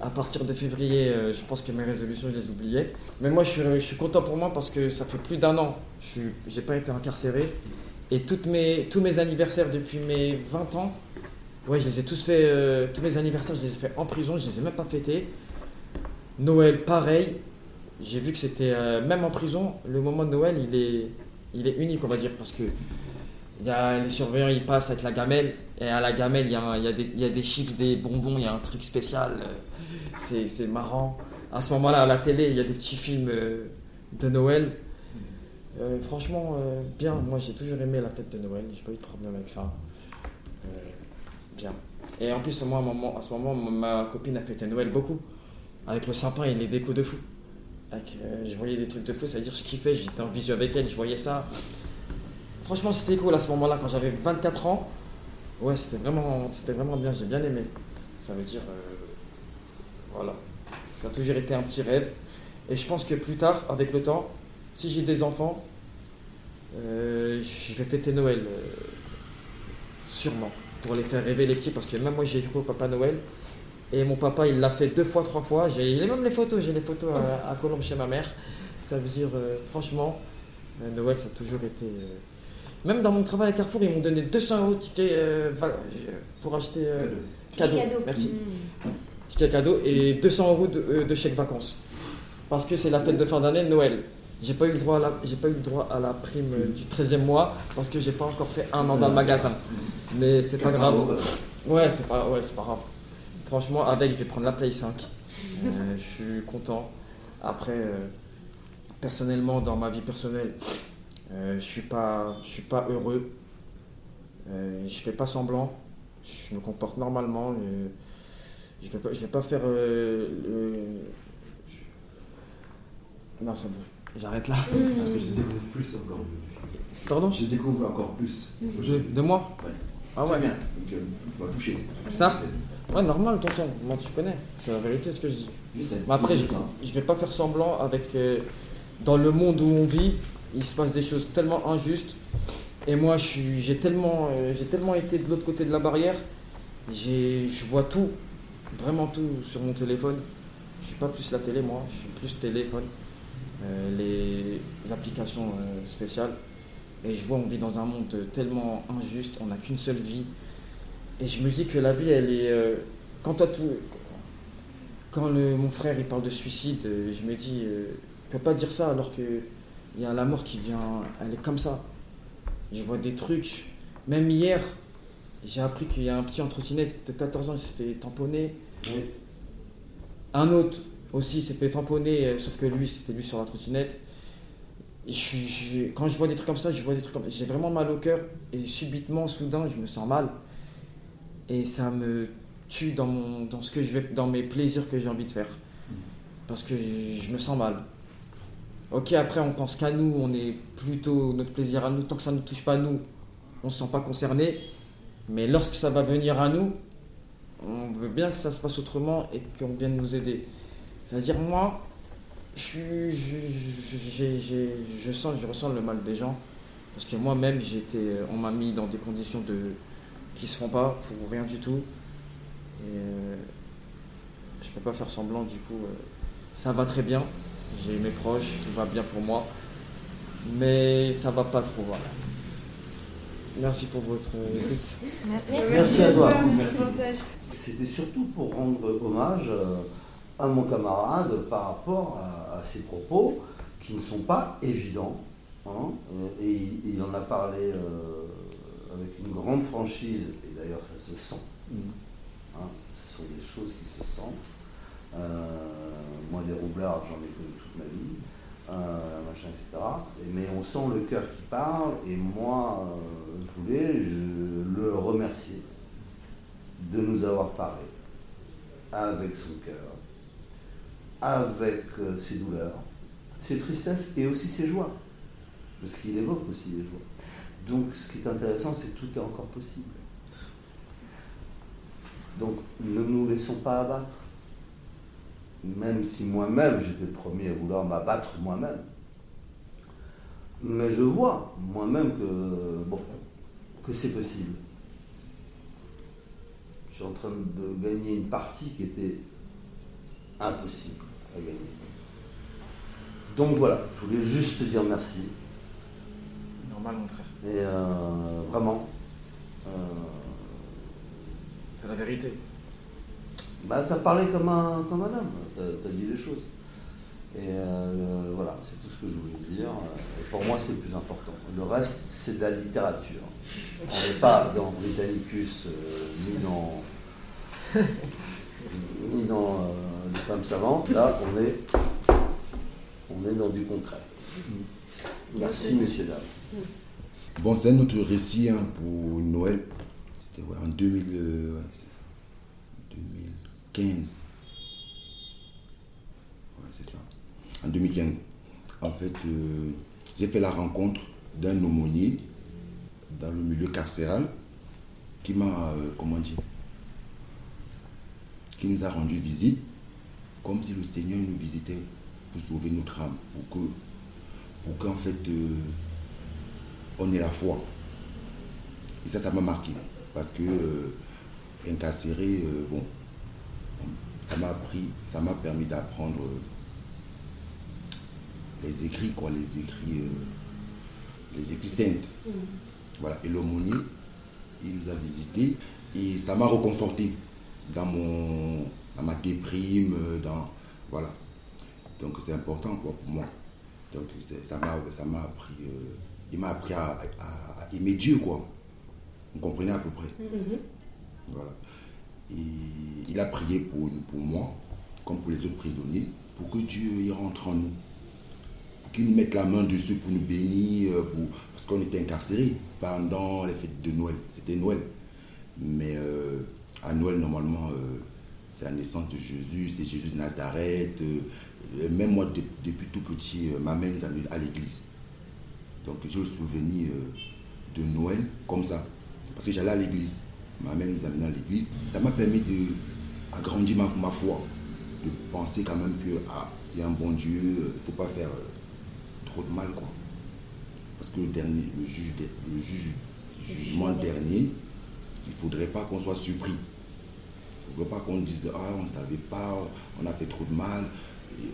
à partir de février, je pense que mes résolutions, je les oubliais. Mais moi, je suis, je suis content pour moi parce que ça fait plus d'un an. Je n'ai pas été incarcéré. Et toutes mes, tous mes anniversaires depuis mes 20 ans, Ouais, je les ai tous fait, euh, tous mes anniversaires, je les ai fait en prison, je les ai même pas fêtés. Noël, pareil. J'ai vu que c'était, euh, même en prison, le moment de Noël, il est, il est unique, on va dire, parce que y a, les surveillants, ils passent avec la gamelle, et à la gamelle, il y a, y, y a, des chips, des bonbons, il y a un truc spécial. Euh, c'est marrant. À ce moment-là, à la télé, il y a des petits films de Noël. franchement, bien. Moi, j'ai toujours aimé la fête de Noël. J'ai pas eu de problème avec ça. Et en plus, moi, à, ce moment, ma copine a fêté Noël beaucoup. Avec le sapin et les décos de fou. Euh, je voyais des trucs de fou, ça veut dire que je kiffais, j'étais en visu avec elle, je voyais ça. Franchement, c'était cool à ce moment-là, quand j'avais 24 ans. Ouais, c'était vraiment, c'était vraiment bien, j'ai bien aimé. Ça veut dire. Euh, voilà. Ça a toujours été un petit rêve. Et je pense que plus tard, avec le temps, si j'ai des enfants, euh, je vais fêter Noël. sûrement pour les faire rêver les petits parce que même moi j'ai cru au Papa Noël et mon papa il l'a fait deux fois, trois fois. J'ai même les photos, j'ai les photos à, Colombe chez ma mère. Ça veut dire euh, franchement, euh, Noël ça a toujours été. Euh, même dans mon travail à Carrefour, ils m'ont donné 200 euros de tickets pour acheter cadeau. cadeau. Merci. ticket cadeau et 200 euros de, euh, de chèque vacances. Parce que c'est la fête de fin d'année, Noël. J'ai pas eu le droit à la, j'ai pas eu le droit à la prime du 13e mois parce que j'ai pas encore fait un an dans le magasin. Mais c'est pas 400 grave. euros. Ouais, c'est pas, ouais, c'est pas grave. Franchement, avec, je vais prendre la Play 5. Euh, je suis content. Après, euh, personnellement, dans ma vie personnelle, euh, je suis pas, je suis pas heureux. Euh, je fais pas semblant. Je me comporte normalement. je vais pas, je vais pas faire euh, le. je- Non, ça me- J'arrête là. Je découvre plus encore. Pardon? Je découvre encore plus. de, de moi? Ouais. Ah Très ouais. bien. Donc, euh, touché. Ça Ouais, normal, tonton. Moi, tu connais. C'est la vérité ce que je dis. Mais après, je, je vais pas faire semblant avec. euh, dans le monde où on vit, il se passe des choses tellement injustes. Et moi, je suis- j'ai tellement, euh, j'ai tellement été de l'autre côté de la barrière. J'ai, je vois tout, vraiment tout sur mon téléphone. Je suis pas plus la télé, moi. Je suis plus téléphone. Euh, les applications euh, spéciales. Et je vois, on vit dans un monde tellement injuste. On n'a qu'une seule vie. Et je me dis que la vie, elle est. euh, quand tout. Quand le- mon frère il parle de suicide, euh, je me dis, euh, il peut pas dire ça alors que il y a la mort qui vient, elle est comme ça. Je vois des trucs. Même hier, j'ai appris qu'il y a un petit en trottinette de 14 ans qui s'est fait tamponner. Oui. Un autre aussi s'est fait tamponner, euh, sauf que lui, c'était lui sur la trottinette. Quand je vois des trucs comme ça, je vois des trucs comme J'ai vraiment mal au cœur et subitement, soudain, je me sens mal. Et ça me tue dans, ce que je vais, dans mes plaisirs que j'ai envie de faire. Parce que je, me sens mal. Ok, après, on pense qu'à nous, on est plutôt notre plaisir à nous. Tant que ça ne touche pas nous, on se sent pas concerné. Mais lorsque ça va venir à nous, on veut bien que ça se passe autrement et qu'on vienne nous aider. C'est-à-dire, moi, je, sens, je ressens le mal des gens. Parce que moi-même, j'ai été, on m'a mis dans des conditions de, qui se font pas pour rien du tout. Et euh, je peux pas faire semblant, du coup. euh, ça va très bien. J'ai mes proches, tout va bien pour moi. Mais ça va pas trop, voilà. Merci pour votre écoute. Merci. Merci à toi. Merci. C'était surtout pour rendre hommage euh, à mon camarade par rapport à, à ses propos qui ne sont pas évidents. hein. Et, et il, il en a parlé euh, avec une grande franchise, et d'ailleurs ça se sent. hein. Ce sont des choses qui se sentent. Euh, moi, des roublards, j'en ai connu toute ma vie, euh, machin, etc. Et- mais on sent le cœur qui parle, et moi, je voulais je le remercier de nous avoir parlé avec son cœur, avec euh, ses douleurs, ses tristesses et aussi ses joies, parce qu'il évoque aussi les joies. Donc ce qui est intéressant, c'est que tout est encore possible. Donc ne nous laissons pas abattre, même si moi-même j'étais le premier à vouloir m'abattre moi-même. Mais je vois moi-même que, bon, que c'est possible. Je suis en train de gagner une partie qui était impossible à gagner. Donc voilà, je voulais juste te dire merci. Normal, mon frère. Et euh, vraiment, euh, C'est la vérité. bah, tu as parlé comme un, comme un homme, tu as, dit les choses. Et euh, voilà, c'est tout ce que je voulais dire. Et pour moi, c'est le plus important. Le reste, c'est de la littérature. On n'est pas dans Britannicus, ni dans, ni dans euh, les femmes savantes. Là, on est, on est dans du concret. Merci, messieurs, dames. Bon, c'est un autre récit hein, pour Noël. C'était ouais, en 2000, euh, ouais, c'est ça. 2015. Ouais, c'est ça. En 2015. En fait, euh, j'ai fait la rencontre d'un aumônier dans le milieu carcéral qui m'a, euh, comment dire, qui nous a rendu visite comme si le Seigneur nous visitait pour sauver notre âme, pour que, pour qu'en fait, euh, on ait la foi. Et ça, ça m'a marqué. Parce que euh, incarcéré, euh, bon, ça m'a appris, ça m'a permis d'apprendre les écrits, quoi, les écrits, les écrits saintes. Voilà. Et l'aumônier, il nous a visités et ça m'a reconforté dans mon, dans ma déprime, euh, dans. Voilà. Donc c'est important quoi, pour moi. Donc ça m'a ça m'a appris. euh, il m'a appris à, à- à aimer Dieu, quoi. Vous comprenez à peu près? Voilà. Et il a prié pour, pour moi, comme pour les autres prisonniers, pour que Dieu y rentre en nous. Qu'il nous mette la main dessus pour nous bénir, euh, pour... parce qu'on était incarcérés pendant les fêtes de Noël. C'était Noël. Mais euh, à Noël, normalement, euh, c'est la naissance de Jésus, c'est Jésus de Nazareth. euh, même moi, de- depuis tout petit, euh, ma mère nous a mis à l'église. Donc j'ai le souvenir euh, de Noël comme ça. Parce que j'allais à l'église. Ma mère nous a amenés à l'église. Ça m'a permis d'agrandir ma, ma foi. De penser quand même qu'il y a un bon Dieu. Il ne faut pas faire euh, trop de mal. Quoi. Parce que le, dernier, le, juge, le juge- jugement dernier, il ne faudrait pas qu'on soit surpris. Ne faudrait pas qu'on dise Ah, on ne savait pas, on a fait trop de mal,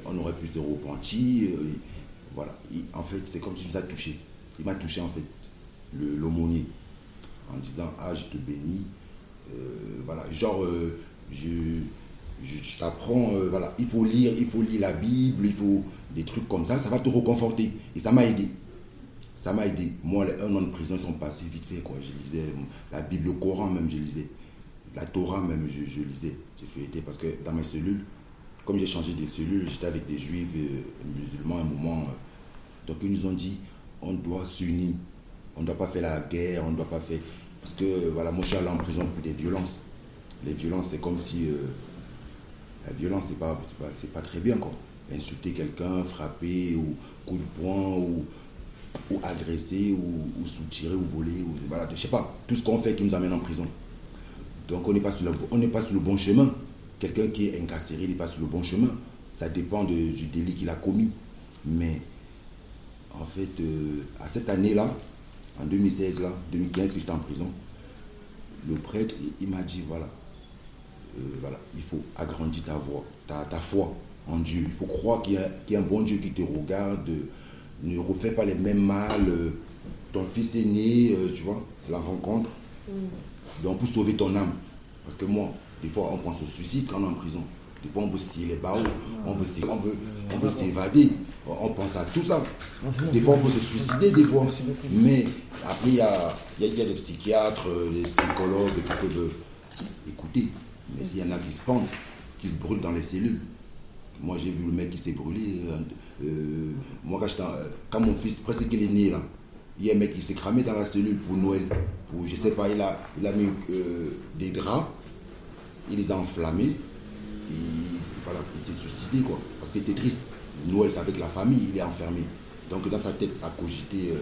on aurait pu se repentir. voilà. En fait, c'est comme si nous a touché. Il m'a touché, en fait, l'aumônier, en disant Ah, je te bénis. Euh, voilà, genre, euh, je, je, t'apprends, euh, voilà, il faut lire, il faut lire la Bible, il faut des trucs comme ça, ça va te reconforter. Et ça m'a aidé. Ça m'a aidé. Moi, les un an de prison sont passés vite fait. Quoi. Je lisais la Bible, le Coran même, je lisais. La Torah même, je, lisais. J'ai feuilleté parce que dans mes cellules, comme j'ai changé des cellules, j'étais avec des juifs euh, musulmans à un moment. euh, donc ils nous ont dit, on doit s'unir. On ne doit pas faire la guerre, on ne doit pas faire... Parce que, voilà, moi je suis allé en prison pour des violences. Les violences, c'est comme si... euh, la violence, c'est pas, pas, pas très bien, quoi. Insulter quelqu'un, frapper, ou coup de poing, ou, ou agresser, ou, ou soutirer, ou voler, ou voilà, je sais pas, tout ce qu'on fait qui nous amène en prison. Donc on n'est pas, sur le- bon chemin. Quelqu'un qui est incarcéré, n'est pas sur le bon chemin. Ça dépend du délit qu'il a commis. Mais en fait, euh, à cette année-là, en 2016, là, 2015, que j'étais en prison, le prêtre, il- m'a dit, voilà, euh, voilà, il faut agrandir ta voix, ta, foi en Dieu. Il faut croire qu'il y, a, un bon Dieu qui te regarde. Ne refais pas les mêmes mal. euh, ton fils est né, tu vois, c'est la rencontre. Donc pour sauver ton âme. Parce que moi, des fois, on pense au suicide quand on est en prison. Des fois, on veut scier les barreaux, on veut, on veut, on veut s'évader. On pense à tout ça. Des fois, on peut se suicider, des fois. Mais après, il y a, y a- des psychiatres, euh, des psychologues qui peuvent écouter. Mais il y en a qui se pendent, qui se brûlent dans les cellules. Moi, j'ai vu le mec qui s'est brûlé. euh, euh, moi, quand, quand mon fils, presque qu'il est né, là, il y a un mec qui s'est cramé dans la cellule pour Noël. Pour, je sais pas, il a, il a mis euh, des draps, il les a enflammés, il s'est suicidé, quoi. Parce qu'il était triste. Noël, c'est avec la famille, il est enfermé. Donc, dans sa tête, ça cogitait. euh,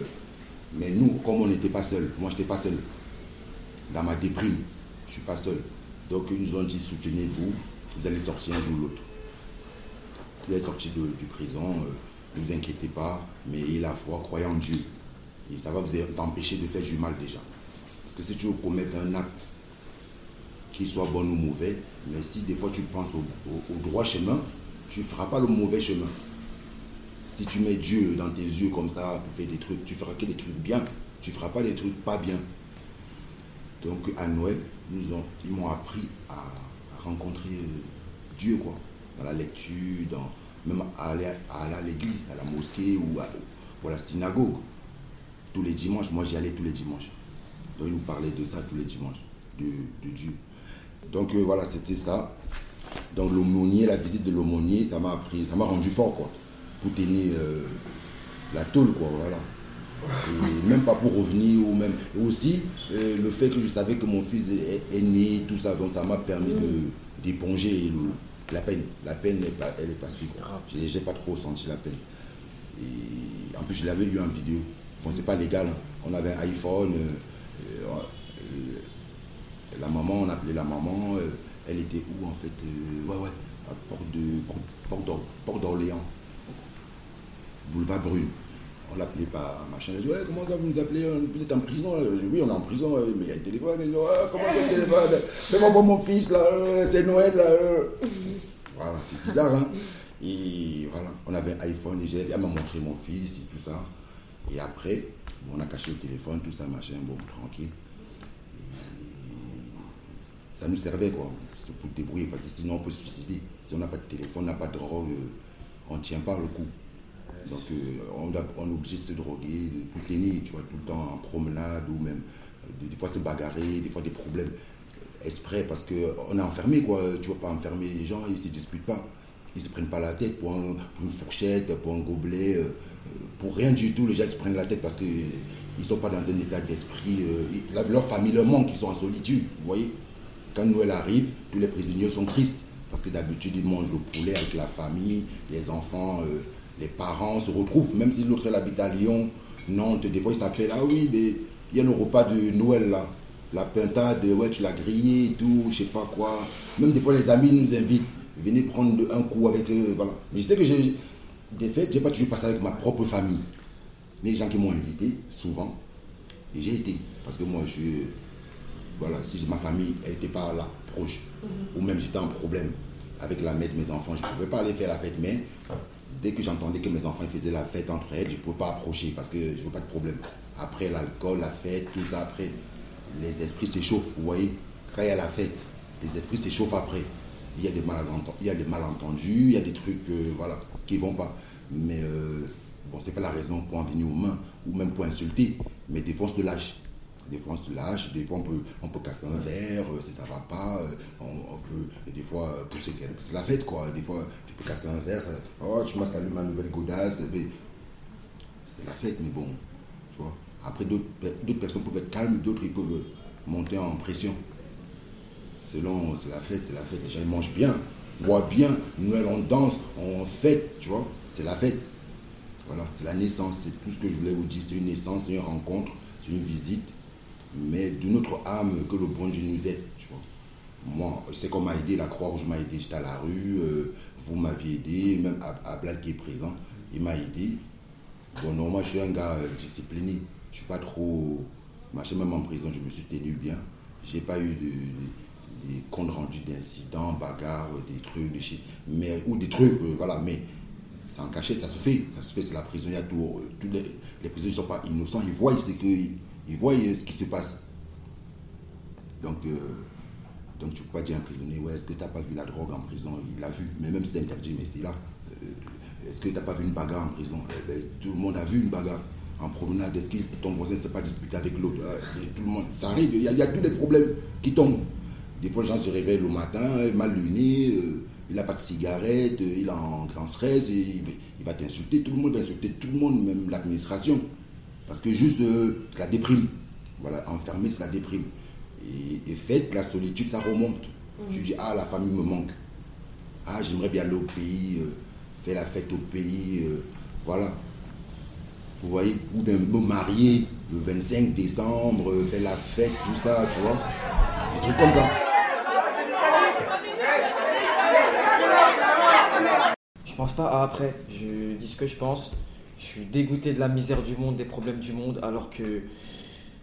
mais nous, comme on n'était pas seul, moi, je n'étais pas seul. Dans ma déprime, je ne suis pas seul. Donc, ils nous ont dit soutenez-vous, vous allez sortir un jour ou l'autre. Vous allez sortir de, prison, euh, ne vous inquiétez pas, mais ayez la foi, croyez en Dieu. Et ça va vous empêcher de faire du mal déjà. Parce que si tu veux commettre un acte, qu'il soit bon ou mauvais, mais si des fois tu penses au, droit chemin, tu ne feras pas le mauvais chemin. Si tu mets Dieu dans tes yeux comme ça pour faire des trucs, tu feras que des trucs bien, tu ne feras pas des trucs pas bien. Donc à Noël, nous ont- ils m'ont appris à, rencontrer euh, Dieu, quoi. Dans la lecture, dans, même à aller à, aller à l'église, à la mosquée ou à, ou à la synagogue. Tous les dimanches, moi j'y allais tous les dimanches. Donc ils nous parlaient de ça tous les dimanches, de, de Dieu. Donc euh, voilà, c'était ça. Donc l'aumônier, la visite de l'aumônier, ça m'a appris, ça m'a rendu fort, quoi. Pour tenir euh, la tôle, quoi, voilà. Et même pas pour revenir, ou même. Et aussi, euh, le fait que je savais que mon fils est, est né, tout ça, donc ça m'a permis d'éponger la peine. La peine, est pas- elle est passée, quoi. J'ai j'ai pas trop senti la peine. Et en plus, je l'avais vu en vidéo. Bon, c'est pas légal. hein. On avait un iPhone. euh, euh, euh, la maman, on appelait la maman. elle était où en fait Ouais, ouais, à Porte de Porte d'Orléans. Boulevard Brune. On l'appelait par machin. Elle dit Ouais, comment ça vous nous appelez euh, Vous êtes en prison là Oui, on est en prison, mais il y a un téléphone. Elle dit, Ouais, comment ça le téléphone? Fais-moi voir mon fils là, c'est Noël là. Voilà, c'est bizarre, hein. Et voilà, on avait un iPhone et j'ai- elle m'a montré mon fils et tout ça. Et après, on a caché le téléphone, tout ça, machin, bon, tranquille. Ça nous servait quoi. Pour te débrouiller parce que sinon on peut se suicider. Si on n'a pas de téléphone, on n'a pas de drogue, euh, on ne tient pas le coup. Donc euh, on, est obligé de se droguer, de pour tenir, tu vois, tout le temps en promenade ou même euh, des, des fois se bagarrer, des fois des problèmes exprès parce qu'on est enfermé quoi. Tu ne vas pas enfermer les gens, ils ne se disputent pas. Ils se prennent pas la tête pour, un- pour une fourchette, pour un gobelet, pour rien du tout. Les gens se prennent la tête parce qu'ils ne sont pas dans un état d'esprit. euh, leur famille leur manque, ils sont en solitude. Vous voyez Quand Noël arrive, tous les prisonniers sont tristes parce que d'habitude ils mangent le poulet avec la famille, les enfants, euh, les parents se retrouvent. Même si l'autre habite à Lyon, Nantes, des fois ils s'appellent Ah oui, mais il y a le repas de Noël là. La pintade, ouais, tu l'as grillé et tout, je sais pas quoi. Même des fois les amis nous invitent. Venez prendre un coup avec eux. Voilà. Mais je sais que j'ai des fêtes, j'ai pas toujours passé avec ma propre famille. Mais les gens qui m'ont invité, souvent, j'ai été. Parce que moi, je. Voilà, si ma famille n'était pas là, proche, ou même j'étais en problème avec la mère de mes enfants, je ne pouvais pas aller faire la fête. Mais dès que j'entendais que mes enfants faisaient la fête entre elles, je ne pouvais pas approcher parce que je veux pas de problème. Après l'alcool, la fête, tout ça, après, les esprits s'échauffent. Vous voyez, quand il y a la fête, les esprits s'échauffent après. Il y a des malentendus, il y a des, malentendus, il y a des trucs euh, voilà, qui ne vont pas. Mais euh, c'est- bon, ce n'est pas la raison pour en venir aux mains ou même pour insulter. Mais des fois, on se lâche. Des fois, on se lâche, des fois, on peut, on peut casser un verre euh, si ça va pas. euh, On, peut, des fois, euh, pousser. C'est la fête, quoi. Des fois, tu peux casser un verre. Oh, tu m'as salué ma nouvelle godasse. C'est la fête, mais bon, tu vois. Après, d'autres d'autres personnes peuvent être calmes, d'autres, ils peuvent monter en pression. Selon, c'est la fête, la fête. Les gens, ils mangent bien, boivent bien. Noël, on danse, on fête, tu vois. C'est la fête. Voilà, c'est la naissance, c'est tout ce que je voulais vous dire. C'est une naissance, c'est une rencontre, c'est une visite, mais d'une autre âme que le bon Dieu nous aide. Moi, c'est qu'on m'a aidé, la Croix-Rouge m'a aidé, j'étais à la rue, euh, vous m'aviez aidé, même Abla qui est présent, il m'a aidé. Bon, non, moi je suis un gars euh, discipliné, je suis pas trop machin, même en prison, je me suis tenu bien. J'ai pas eu de, de- des comptes rendus d'incidents, bagarres, des trucs, des shit, mais, ou des trucs, euh, voilà, mais c'est en cachette, ça se fait. Ça se fait, c'est la prison. Il y a tout, euh, tous les, les prisonniers ne sont pas innocents. Ils voient ce, que, ils voient euh, ce qui se passe. Donc, euh, donc tu ne peux pas dire à un prisonnier, ouais, est-ce que tu n'as pas vu la drogue en prison? Il l'a vu, mais même si c'est interdit, mais c'est là. Est-ce que tu n'as pas vu une bagarre en prison? Eh ben, Tout le monde a vu une bagarre en promenade. Est-ce que ton voisin ne s'est pas disputé avec l'autre? Et Tout le monde, ça arrive. Il y, a, tous les problèmes qui tombent. Des fois, les gens se réveillent le matin, mal luné, euh, il n'a pas de cigarette, il est en grand stress, et il, va- il va t'insulter. Tout le monde va insulter tout le monde, même l'administration. Parce que juste euh, la déprime. Voilà, enfermé, c'est la déprime. Et, et fait, la solitude, ça remonte. Tu dis, ah, la famille me manque. Ah, j'aimerais bien aller au pays, euh, faire la fête au pays. euh, voilà. Vous voyez, ou bien me marier le 25 décembre, euh, faire la fête, tout ça, tu vois. Des trucs comme ça. Je pense pas? À après. Je dis ce que je pense. Je suis dégoûté de la misère du monde, des problèmes du monde, alors que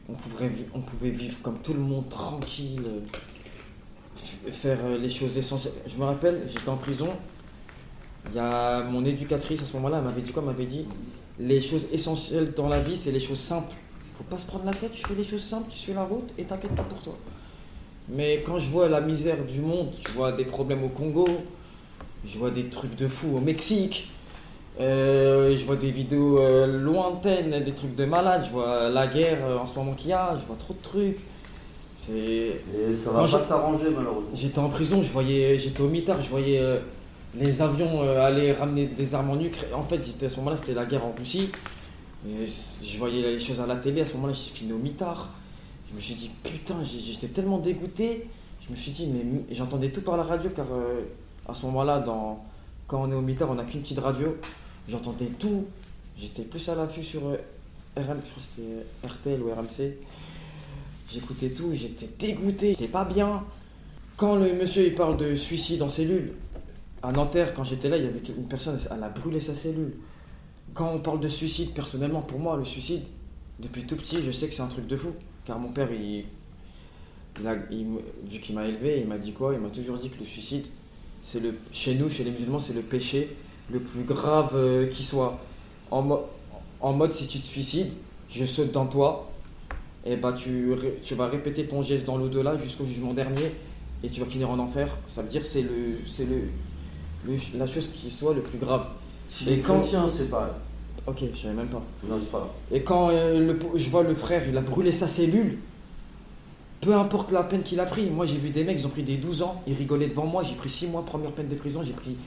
on pouvait, vivre comme tout le monde, tranquille, faire euh, les choses essentielles. Je me rappelle, j'étais en prison. Il y a mon éducatrice à ce moment-là, elle m'avait dit quoi? Elle m'avait dit les choses essentielles dans la vie, c'est les choses simples. Faut pas se prendre la tête, tu fais les choses simples, tu fais la route et t'inquiète pas pour toi. Mais quand je vois la misère du monde, je vois des problèmes au Congo, je vois des trucs de fou au Mexique. Euh, je vois des vidéos euh, lointaines, des trucs de malades. Je vois la guerre euh, en ce moment qu'il y a. Je vois trop de trucs. Et ça Quand va pas s'arranger malheureusement. J'étais en prison, je voyais, j'étais au mitard, je voyais les avions aller ramener des armes en Ukraine. En fait, j'étais à ce moment-là, c'était la guerre en Russie. Et je voyais les choses à la télé. À ce moment-là, j'ai fini au mitard. Je me suis dit putain, j'étais tellement dégoûté. Je me suis dit mais j'entendais tout par la radio car à ce moment-là, quand on est au mitard, on n'a qu'une petite radio. J'entendais tout. J'étais plus à l'affût sur euh, RM, je crois que c'était RTL ou RMC. J'écoutais tout, j'étais dégoûté, j'étais pas bien. Quand le monsieur il parle de suicide en cellule, à Nanterre, quand j'étais là, il y avait une personne, elle a brûlé sa cellule. Quand on parle de suicide, personnellement, pour moi, le suicide, depuis tout petit, je sais que c'est un truc de fou. Car mon père, vu qu'il m'a élevé, il m'a dit quoi? Il m'a toujours dit que le suicide, c'est le, chez nous, chez les musulmans, c'est le péché le plus grave euh, qui soit. En, mo- en mode, si tu te suicides, je saute dans toi, et bah tu, tu vas répéter ton geste dans l'au-delà jusqu'au jugement dernier, et tu vas finir en enfer, ça veut dire c'est le, c'est le, le- la chose qui soit le plus grave. Si Et les quand- chrétiens, c'est pareil. Ok, je savais même pas. Non, c'est pas. Et quand euh, le, je vois le frère, il a brûlé sa cellule, peu importe la peine qu'il a pris. Moi, j'ai vu des mecs, ils ont pris des 12 ans, ils rigolaient devant moi. J'ai pris 6 mois, première peine de prison. J'ai pris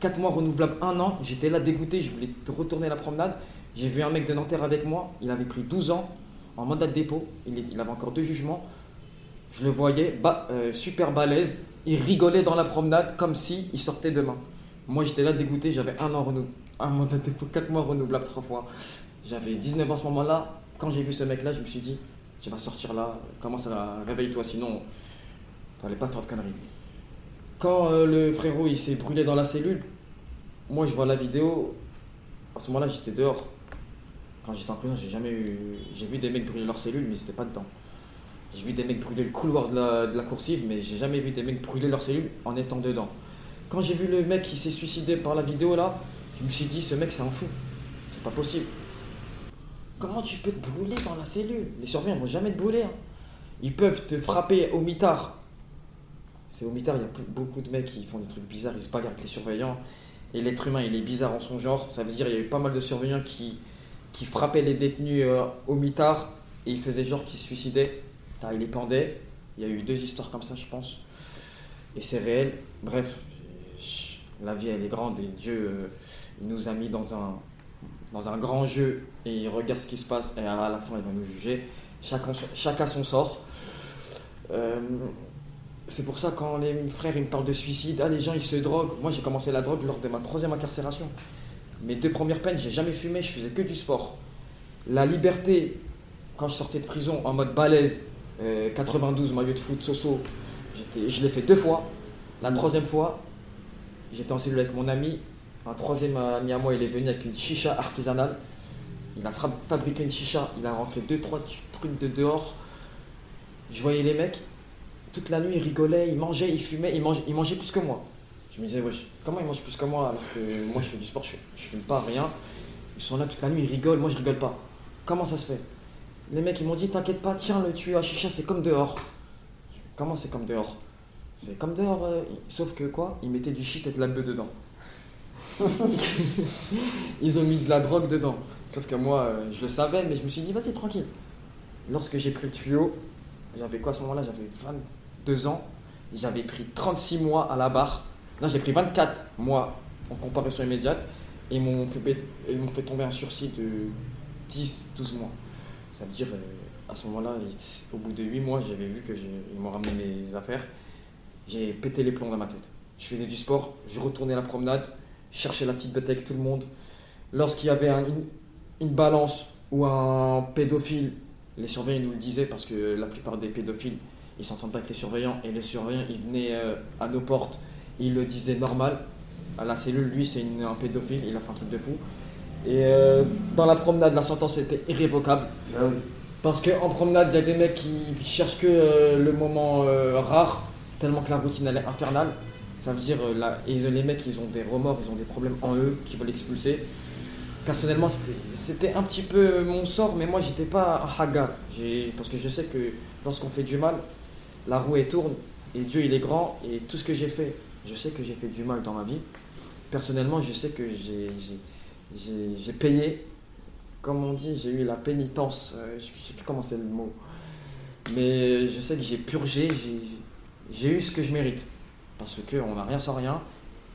4 mois renouvelables, 1 an. J'étais là dégoûté, je voulais retourner la promenade. J'ai vu un mec de Nanterre avec moi, il avait pris 12 ans en mandat de dépôt. Il, avait encore deux jugements. Je le voyais, euh, super balèze. Il rigolait dans la promenade comme si il sortait demain. Moi, j'étais là dégoûté, j'avais un an renou- un mandat de dépôt, 4 mois renouvelable, 3 fois. J'avais 19 ans à ce moment-là. Quand j'ai vu ce mec-là, je me suis dit, tu vas sortir là, commence à réveille-toi, sinon, fallait pas faire de conneries. Quand euh, le frérot il s'est brûlé dans la cellule, moi je vois la vidéo. À ce moment-là, j'étais dehors. Quand j'étais en prison, j'ai jamais eu. J'ai vu des mecs brûler leur cellule, mais c'était pas dedans. J'ai vu des mecs brûler le couloir de la, de la coursive, mais j'ai jamais vu des mecs brûler leur cellule en étant dedans. Quand j'ai vu le mec qui s'est suicidé par la vidéo là, je me suis dit, ce mec c'est un fou. C'est pas possible. Comment tu peux te brûler dans la cellule? Les surveillants vont jamais te brûler. hein. Ils peuvent te frapper au mitard. C'est au mitard, il y a beaucoup de mecs qui font des trucs bizarres, ils se bagarrent avec les surveillants. Et l'être humain, il est bizarre en son genre. Ça veut dire qu'il y a eu pas mal de surveillants qui, frappaient les détenus euh, au mitard et ils faisaient genre qu'ils se suicidaient. Ils les pendaient. Il y a eu deux histoires comme ça, je pense. Et c'est réel. Bref, la vie, elle est grande et Dieu, euh, il nous a mis dans un, dans un grand jeu et il regarde ce qui se passe et à la fin, il va nous juger. Chacun, chacun son sort. Euh, c'est pour ça quand les frères ils me parlent de suicide, ah les gens ils se droguent. Moi j'ai commencé la drogue lors de ma troisième incarcération. Mes deux premières peines, j'ai jamais fumé, je faisais que du sport. La liberté, quand je sortais de prison en mode balèze, euh, 92 maillot de foot, soso, je l'ai fait deux fois. La troisième fois, j'étais en cellule avec mon ami. Un troisième ami à moi, il est venu avec une chicha artisanale. Il a fabriqué une chicha, il a rentré deux, trois trucs de dehors. Je voyais les mecs, toute la nuit, ils rigolaient, ils mangeaient, ils fumaient, ils mangeaient, ils mangeaient plus que moi. Je me disais, wesh, comment ils mangent plus que moi alors que moi je fais du sport, je, je fume pas, rien. Ils sont là toute la nuit, ils rigolent, moi je rigole pas. Comment ça se fait? Les mecs ils m'ont dit, t'inquiète pas, tiens, le tuyau à chicha c'est comme dehors. Comment c'est comme dehors? C'est comme dehors, euh, sauf que quoi? Ils mettaient du shit et de la bœuf dedans. ils ont mis de la drogue dedans. Sauf que moi, euh, je le savais, mais je me suis dit, vas-y, tranquille. Lorsque j'ai pris le tuyau, j'avais quoi à ce moment-là? J'avais 22 ans. J'avais pris 36 mois à la barre. Non, j'ai pris 24 mois en comparution immédiate. Et ils m'ont fait, fait tomber un sursis de 10, 12 mois. Ça veut dire, euh, à ce moment-là, au bout de 8 mois, j'avais vu que j'ai- ils m'ont ramené mes affaires. J'ai pété les plombs dans ma tête. Je faisais du sport, je retournais à la promenade, je cherchais la petite bête avec tout le monde. Lorsqu'il y avait un- une, une balance ou un pédophile, les surveillants nous le disaient parce que la plupart des pédophiles, ils s'entendent pas avec les surveillants et les surveillants, ils venaient euh, à nos portes, ils le disaient normal. À la cellule, lui, c'est un pédophile, il a fait un truc de fou. Et euh, dans la promenade, la sentence était irrévocable. Ah oui. Parce qu'en promenade, il y a des mecs qui cherchent que euh, le moment rare, tellement que la routine elle est infernale. Ça veut dire, euh, là, et les mecs, ils ont des remords, ils ont des problèmes en eux, qui veulent expulser. Personnellement, c'était- un petit peu mon sort, mais moi, j'étais pas un haga. Parce que je sais que lorsqu'on fait du mal, la roue tourne, et Dieu il est grand, et tout ce que j'ai fait, je sais que j'ai fait du mal dans ma vie. Personnellement, je sais que j'ai- payé comme on dit, j'ai eu la pénitence, euh, je sais plus comment c'est le mot, mais je sais que j'ai purgé, j'ai eu ce que je mérite, parce qu'on n'a rien sans rien,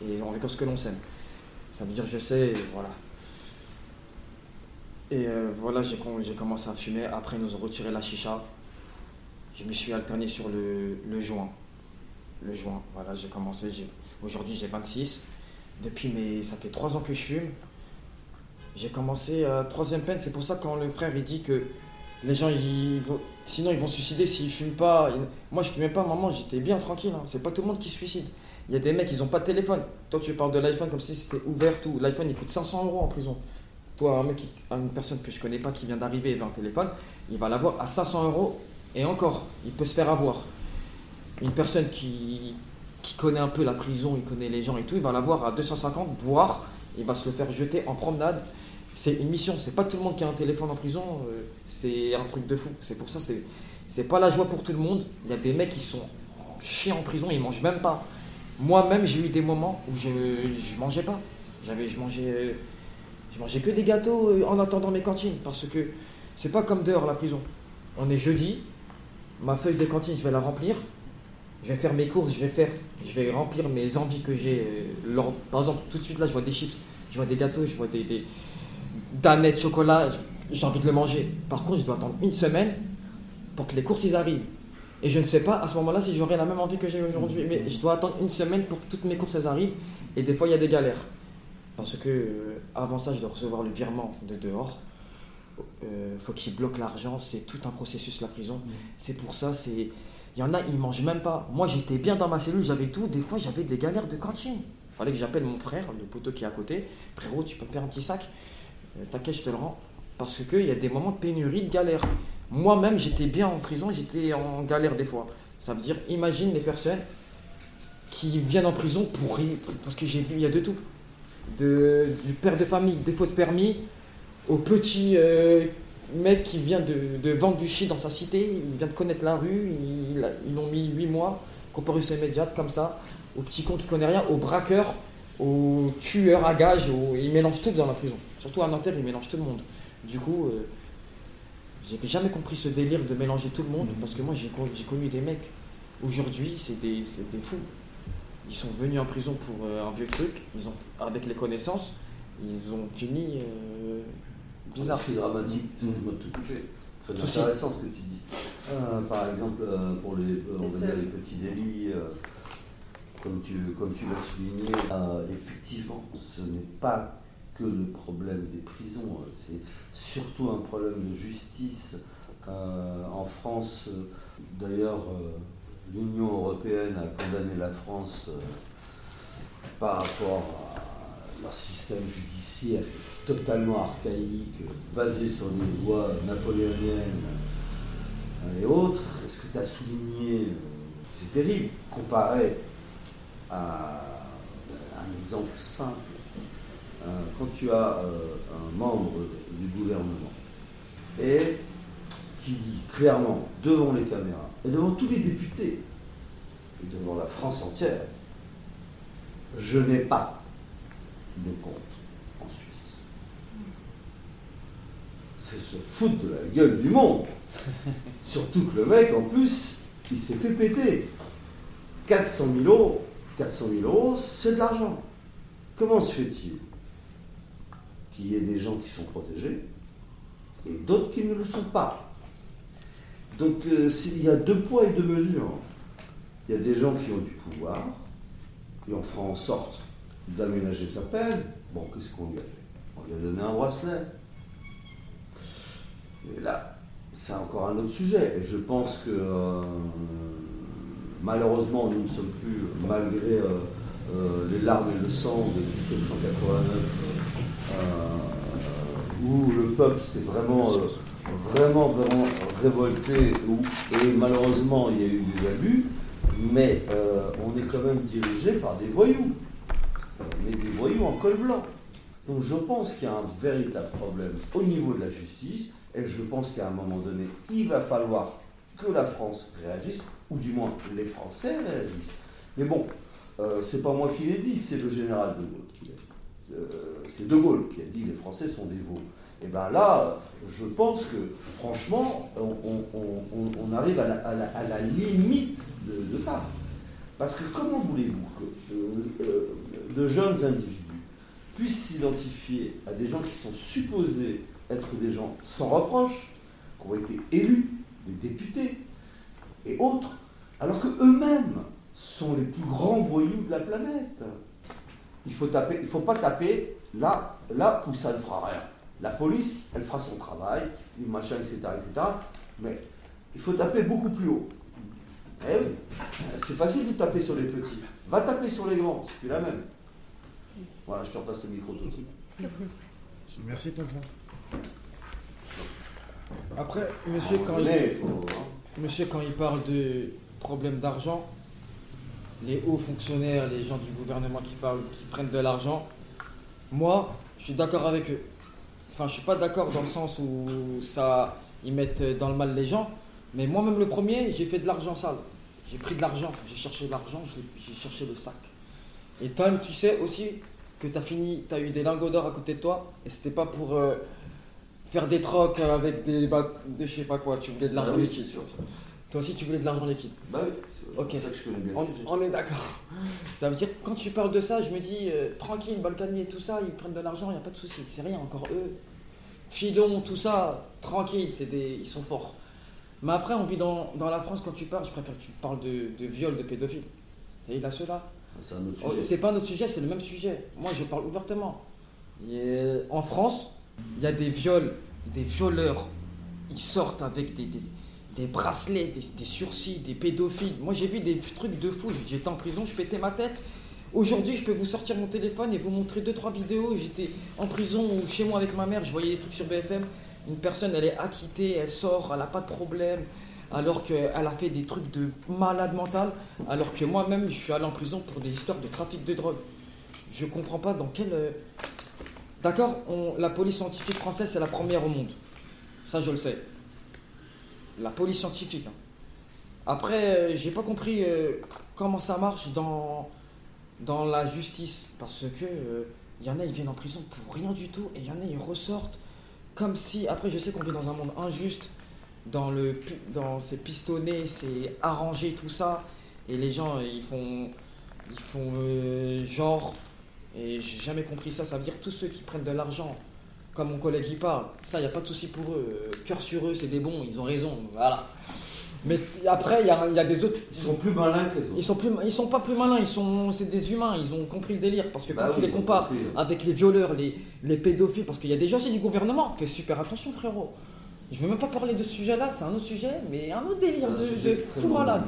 et on récolte ce que l'on sème. Ça veut dire, je sais, voilà. Et euh, voilà, j'ai com- j'ai commencé à fumer, après ils nous ont retiré la chicha, je me suis alterné sur le, le joint. Le joint, voilà, j'ai commencé, aujourd'hui j'ai 26, depuis mes, ça fait 3 ans que je fume, j'ai commencé à troisième peine, c'est pour ça quand le frère il dit que les gens ils sinon ils vont se suicider s'ils fument pas. Moi je fumais pas, maman, j'étais bien tranquille. hein. C'est pas tout le monde qui se suicide. Il y a des mecs ils ont pas de téléphone. Toi tu parles de l'iPhone comme si c'était ouvert tout. L'iPhone il coûte 500 euros en prison. Toi un mec, une personne que je connais pas qui vient d'arriver et veut un téléphone, il va l'avoir à 500 euros et encore, il peut se faire avoir. Une personne qui qui connaît un peu la prison, il connaît les gens et tout, il va l'avoir à 250, voire il va se le faire jeter en promenade. C'est une mission, c'est pas tout le monde qui a un téléphone en prison, euh, c'est un truc de fou. C'est pour ça, c'est c'est pas la joie pour tout le monde. Il y a des mecs qui sont chier en prison, ils mangent même pas. Moi-même, j'ai eu des moments où je, je mangeais pas. J'avais, je mangeais, je mangeais que des gâteaux euh, en attendant mes cantines parce que c'est pas comme dehors la prison. On est jeudi, ma feuille de cantine, je vais la remplir. Je vais faire mes courses, je vais faire, je vais remplir mes envies que j'ai. euh, Par exemple, tout de suite là, je vois des chips, je vois des gâteaux, je vois des danettes de chocolat, j'ai envie de le manger. Par contre, je dois attendre une semaine pour que les courses ils arrivent. Et je ne sais pas à ce moment-là si j'aurai la même envie que j'ai aujourd'hui. Mais je dois attendre une semaine pour que toutes mes courses elles arrivent. Et des fois, il y a des galères. Parce que euh, avant ça, je dois recevoir le virement de dehors. Euh, faut qu'ils bloquent l'argent. C'est tout un processus la prison. C'est pour ça. C'est il y en a, ils mangent même pas. Moi, j'étais bien dans ma cellule, j'avais tout. Des fois, j'avais des galères de cantine. Fallait que j'appelle mon frère, le poteau qui est à côté. Frérot, tu peux me faire un petit sac? T'inquiète, je te le rends. Parce qu'il y a des moments de pénurie, de galère. Moi-même, j'étais bien en prison, j'étais en galère des fois. Ça veut dire, imagine les personnes qui viennent en prison pour rien. Parce que j'ai vu, il y a de tout. De, du père de famille, défaut de permis, au petit euh, mec qui vient de, vendre du shit dans sa cité, il vient de connaître la rue, ils l'ont mis 8 mois, comparution immédiate comme ça, au petit con qui connaît rien, au braqueur, au tueur à gage, au- il mélange tout dans la prison. Surtout à Nanterre, il mélange tout le monde. Du coup, euh, j'ai jamais compris ce délire de mélanger tout le monde, parce que moi j'ai con- j'ai connu des mecs, aujourd'hui c'est des, c'est des fous. Ils sont venus en prison pour euh, un vieux truc, ils ont, avec les connaissances, ils ont fini euh, bizarre. Ce qui est dramatique, excuse-moi de couper. Très Souci. intéressant ce que tu dis. Euh, par exemple, euh, pour les, euh, on va dire les petits délits, euh, comme tu, comme tu l'as souligné, euh, effectivement, ce n'est pas que le problème des prisons, euh, c'est surtout un problème de justice. Euh, en France, d'ailleurs, euh, l'Union européenne a condamné la France par rapport à leur système judiciaire totalement archaïque, basé sur des lois napoléoniennes et autres. Ce que tu as souligné, c'est terrible, comparé à un exemple simple. Euh, Quand tu as euh, un membre du gouvernement et qui dit clairement devant les caméras et devant tous les députés et devant la France entière, je n'ai pas de compte en Suisse. C'est se foutre de la gueule du monde. Surtout que le mec, en plus, il s'est fait péter. 400 000 euros, 400 000 euros, c'est de l'argent. Comment se fait-il qu'il y ait des gens qui sont protégés et d'autres qui ne le sont pas Donc euh, il y a deux poids et deux mesures. Il y a des gens qui ont du pouvoir et on fera en sorte d'aménager sa peine. Bon, qu'est-ce qu'on lui a fait? On lui a donné un bracelet. Et là, c'est encore un autre sujet. Et je pense que euh, malheureusement, nous ne sommes plus, malgré euh, les larmes et le sang de 1789, euh, où le peuple s'est vraiment, euh, vraiment, vraiment révolté, et malheureusement, il y a eu des abus, mais euh, on est quand même dirigé par des voyous, Euh, mais des voyous en col blanc. Donc je pense qu'il y a un véritable problème au niveau de la justice, et je pense qu'à un moment donné, il va falloir que la France réagisse, ou du moins les Français réagissent. Mais bon, euh, c'est pas moi qui l'ai dit, c'est le général de Gaulle qui l'a dit. Euh, c'est De Gaulle qui a dit les Français sont des veaux. Et bien là, je pense que franchement, on, arrive à la, limite de, ça. Parce que comment voulez-vous que euh, de jeunes individus puissent s'identifier à des gens qui sont supposés être des gens sans reproche, qui ont été élus, des députés et autres, alors que eux-mêmes sont les plus grands voyous de la planète. Il faut taper, il faut pas taper là, là où ça ne fera rien. La police, elle fera son travail, machin, etc., etc. Mais il faut taper beaucoup plus haut. Eh oui, c'est facile de taper sur les petits. Va taper sur les grands, c'est la même. Voilà, je te repasse le micro tout de suite. Merci tonton. Après, monsieur, quand il, faut. monsieur, quand il parle de problème d'argent, les hauts fonctionnaires, les gens du gouvernement qui parlent, qui prennent de l'argent, moi, je suis d'accord avec eux. Enfin, je suis pas d'accord dans le sens où ça, ils mettent dans le mal les gens, mais moi-même le premier, j'ai fait de l'argent sale. J'ai pris de l'argent, j'ai cherché de l'argent, j'ai cherché le sac. Et toi, tu sais aussi que tu as fini, tu as eu des lingots d'or à côté de toi, et c'était pas pour euh, faire des trocs avec des, ba- des je sais pas quoi, tu voulais de l'argent Ah oui, c'est sûr. Toi aussi, tu voulais de l'argent liquide. Bah oui, c'est ça que je connais bien On, est d'accord. Ça veut dire quand tu parles de ça, je me dis euh, tranquille, Balkany et tout ça, ils prennent de l'argent, il n'y a pas de souci. C'est rien, encore eux. Filon, tout ça, tranquille, c'est des, ils sont forts. Mais après, on vit dans, dans la France, quand tu parles, je préfère que tu parles de, de viol, de pédophile. Et il a ceux-là? C'est un autre Oh, sujet. C'est pas notre sujet, c'est le même sujet. Moi, je parle ouvertement. Et en France, il y a des viols, des violeurs. Ils sortent avec des, des, des bracelets, des, sursis, des pédophiles. Moi, j'ai vu des trucs de fou. J'étais en prison, je pétais ma tête. Aujourd'hui, je peux vous sortir mon téléphone et vous montrer deux trois vidéos. J'étais en prison ou chez moi avec ma mère, je voyais des trucs sur BFM. Une personne, elle est acquittée, elle sort, elle n'a pas de problème, alors qu'elle a fait des trucs de malade mental, alors que moi-même, je suis allé en prison pour des histoires de trafic de drogue. Je comprends pas dans quel. euh, D'accord, la police scientifique française, c'est la première au monde. Ça, je le sais. La police scientifique. hein. Après, euh, j'ai pas compris euh, comment ça marche dans, la justice. Parce que il y en a, ils viennent en prison pour rien du tout. Et il y en a, ils ressortent comme si. Après, je sais qu'on vit dans un monde injuste. Dans, le, dans ces pistonnés, c'est arrangé, tout ça. Et les gens, ils font, ils font euh, genre. Et j'ai jamais compris ça. Ça veut dire tous ceux qui prennent de l'argent, comme mon collègue y parle, ça, il n'y a pas de souci pour eux. Euh, Cœur sur eux, c'est des bons, ils ont raison. Voilà. Mais après, il y a, il y a des autres. Ils sont plus malins que les autres. Ils sont plus, ils sont pas plus malins, ils sont, c'est des humains, ils ont compris le délire. Parce que quand Bah tu oui, les compares compris. avec les violeurs, les, les pédophiles, parce qu'il y a des gens aussi du gouvernement, fais super attention frérot. Je veux même pas parler de ce sujet-là, c'est un autre sujet, mais un autre délire un de, fou malade.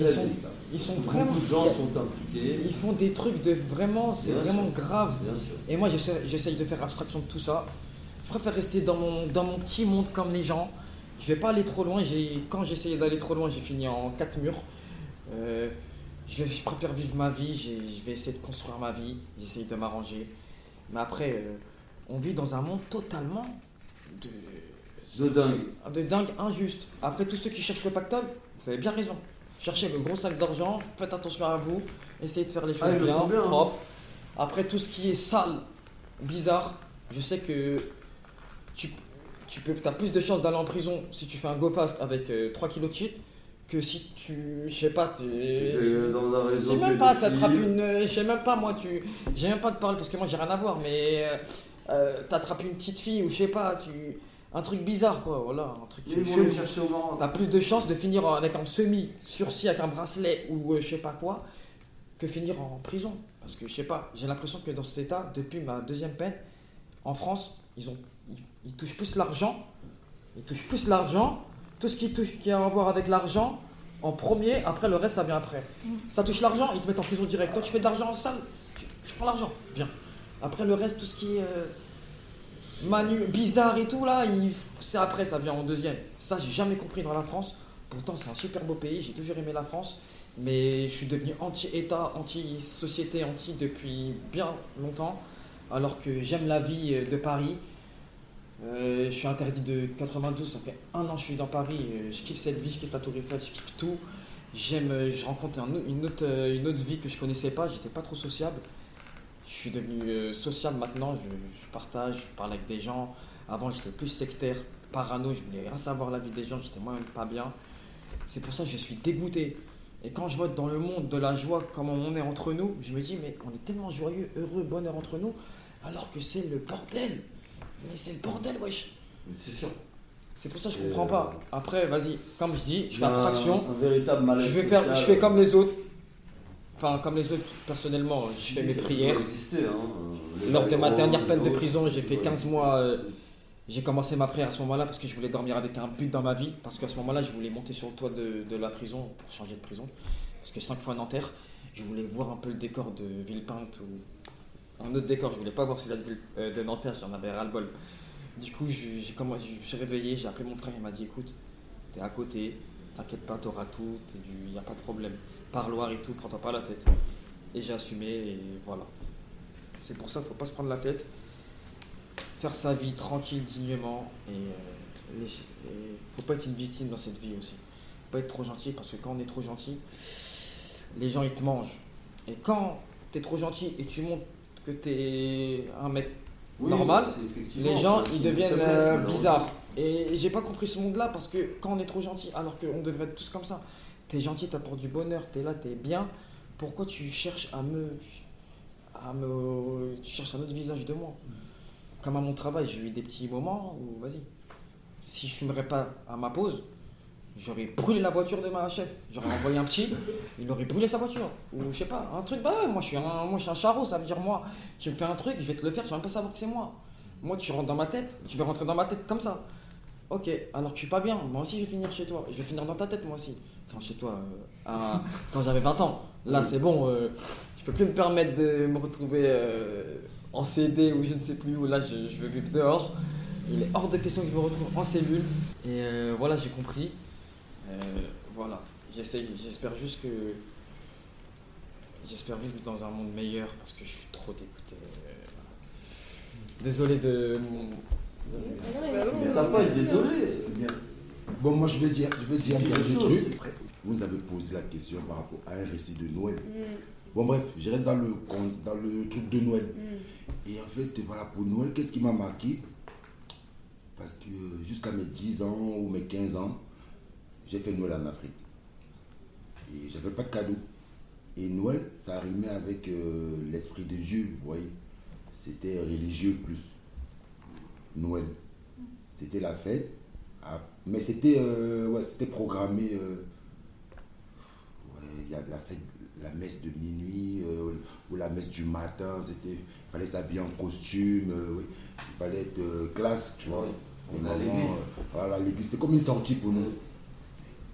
Ils sont-. Ils sont Beaucoup vraiment, de gens sont impliqués. ils font des trucs de vraiment, c'est vraiment sûr. grave. Bien sûr. Et moi, j'essaye de faire abstraction de tout ça. Je préfère rester dans mon, dans mon petit monde comme les gens. Je vais pas aller trop loin. J'ai- Quand j'essayais d'aller trop loin, j'ai fini en quatre murs. Euh, je, préfère vivre ma vie. Je vais essayer de construire ma vie. J'essaye de m'arranger. Mais après, euh, on vit dans un monde totalement de, De dingue. de dingue injuste. Après, tous ceux qui cherchent le pactole, vous avez bien raison. Cherchez le gros sac d'argent, faites attention à vous, essayez de faire les choses Ah, le bien, bien, hein. propre. Après, tout ce qui est sale, bizarre, je sais que tu, tu peux, as plus de chances d'aller en prison si tu fais un go fast avec 3 kilos de shit que si tu, je sais pas, t'es... Dans un Je réseau sais même pas, t'attrapes une. Je sais même pas, moi, tu. J'ai même pas de parler parce que moi j'ai rien à voir, mais. euh, euh, t'attrapes une petite fille ou je sais pas, tu. Un truc bizarre quoi, voilà, un truc les chercher au. T'as plus de chances de finir avec un semi-sursis avec un bracelet ou euh, je sais pas quoi que finir en prison. Parce que je sais pas, j'ai l'impression que dans cet état, depuis ma deuxième peine, en France, ils, ont, ils, ils touchent plus l'argent. Ils touchent plus l'argent. Tout ce qui, touche, qui a à voir avec l'argent, en premier, après le reste ça vient après. Ça touche l'argent, ils te mettent en prison direct. Toi tu fais de l'argent sale, tu, tu prends l'argent. Bien. Après le reste, tout ce qui est euh, manu, bizarre et tout là, c'est après, ça vient en deuxième. Ça j'ai jamais compris dans la France. Pourtant c'est un super beau pays, j'ai toujours aimé la France. Mais je suis devenu anti-État, anti-société, anti depuis bien longtemps. Alors que j'aime la vie euh, de Paris. Euh, je suis interdit de 92, ça fait un an que je suis dans Paris. euh, Je kiffe cette vie, je kiffe la Tour Eiffel, je kiffe tout. J'aime, je rencontre une, autre, une autre vie que je connaissais pas, j'étais pas trop sociable. Je suis devenu euh, sociable maintenant, je, je partage, je parle avec des gens. Avant j'étais plus sectaire, parano, je voulais rien savoir la vie des gens, j'étais moi-même pas bien. C'est pour ça que je suis dégoûté. Et quand je vois dans le monde de la joie, comment on est entre nous, je me dis, mais on est tellement joyeux, heureux, bonheur entre nous, alors que c'est le bordel. Mais c'est le bordel, wesh. C'est sûr. C'est pour ça que je comprends euh, pas. Après, vas-y, comme je dis, je fais abstraction. Un, véritable malaise. Je vais faire, social. je fais comme les autres. Enfin, comme les autres, personnellement, je fais mes prières. exister, hein. Les Lors de ma dernière peine de prison, j'ai fait peut 15 exister. mois. euh, J'ai commencé ma prière à ce moment-là parce que je voulais dormir avec un but dans ma vie. Parce qu'à ce moment-là, je voulais monter sur le toit de, de la prison pour changer de prison. Parce que 5 fois Nanterre, je voulais voir un peu le décor de Villepinte ou un autre décor. Je voulais pas voir celui-là de, euh, de Nanterre, j'en avais ras-le-bol. Du coup, je, je suis réveillé, j'ai appelé mon frère, il m'a dit écoute, t'es à côté, t'inquiète pas, t'auras tout, il n'y a pas de problème. Parloir et tout, prends-toi pas la tête. Et j'ai assumé et voilà. C'est pour ça qu'il faut pas se prendre la tête. Faire sa vie tranquille, dignement. Et il faut pas être une victime dans cette vie aussi. pas être trop gentil parce que quand on est trop gentil, les gens ils te mangent. Et quand tu es trop gentil et tu montres que tu es un mec Oui, normal, les gens ils deviennent euh, bizarres. Et j'ai pas compris ce monde-là parce que quand on est trop gentil, alors qu'on devrait être tous comme ça, t'es gentil, t'apportes du bonheur, t'es là, t'es bien, pourquoi tu cherches à me. à me. tu cherches un autre visage de moi? Comme à mon travail, j'ai eu des petits moments où, vas-y, si je fumerais pas à ma pause, j'aurais brûlé la voiture de ma chef. J'aurais envoyé un petit, il aurait brûlé sa voiture. Ou je sais pas, un truc, bah ouais, moi je suis un, moi, je suis un charreau, ça veut dire moi, tu me fais un truc, je vais te le faire, tu vas même pas savoir que c'est moi. Moi, tu rentres dans ma tête, tu vas rentrer dans ma tête comme ça. Ok, alors que je suis pas bien, moi aussi je vais finir chez toi, je vais finir dans ta tête moi aussi. Enfin, chez toi, euh, à- quand j'avais 20 ans. Là, c'est bon, euh, je peux plus me permettre de me retrouver euh, en CD ou je ne sais plus où. Là, je, je veux vivre dehors. Il est hors de question que je me retrouve en cellule. Et euh, voilà, j'ai compris. Euh, voilà, j'essaye, j'espère juste que. J'espère vivre dans un monde meilleur parce que je suis trop dégoûté. Désolé de mon. Mais t'as pas désolé. C'est bien. Bon, moi, je vais dire, je vais dire un Quelque chose. truc. Vous avez posé la question par rapport à un récit de Noël. Bon, bref, je reste dans le, dans le truc de Noël. Et en fait, voilà, pour Noël, qu'est-ce qui m'a marqué? Parce que euh, jusqu'à mes 10 ans ou mes 15 ans, j'ai fait Noël en Afrique. Et j'avais pas de cadeau. Et Noël, ça rimait avec euh, l'esprit de Dieu, vous voyez. C'était religieux plus. Noël. C'était la fête. Mais c'était euh, ouais, c'était programmé. euh, ouais, il y a la fête, la messe de minuit euh, ou la messe du matin. Il fallait s'habiller en costume. euh. Il fallait être classe, tu vois. On euh, voilà, l'église. C'était comme une sortie pour nous.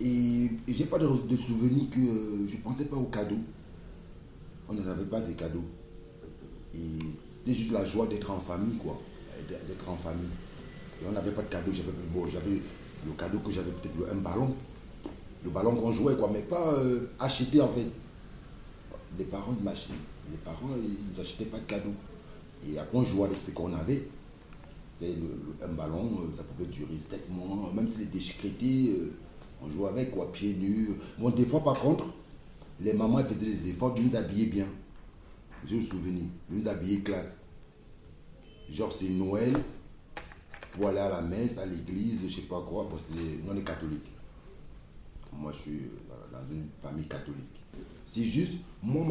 Et, et j'ai pas de, de souvenir que je pensais pas aux cadeaux. On n'en avait pas de cadeaux. Et c'était juste la joie d'être en famille, quoi. D'être en famille. Et on n'avait pas de cadeau. J'avais bon, j'avais le cadeau que j'avais peut-être un ballon. Le ballon qu'on jouait, quoi, mais pas euh, acheté en fait. Les parents ils m'achetaient. Les parents ils n'achetaient pas de cadeaux. Et après on jouait avec ce qu'on avait. C'est le, un ballon, euh, ça pouvait durer 7 mois, même s'il était déchiqueté, euh, on jouait avec quoi, pieds nus. Bon, des fois par contre, les mamans faisaient des efforts de nous habiller bien. J'ai un souvenir, de nous habiller classe. Genre c'est Noël, pour aller à la messe, à l'église, je sais pas quoi, parce que les- nous catholiques. Moi je suis dans une famille catholique. C'est juste, moi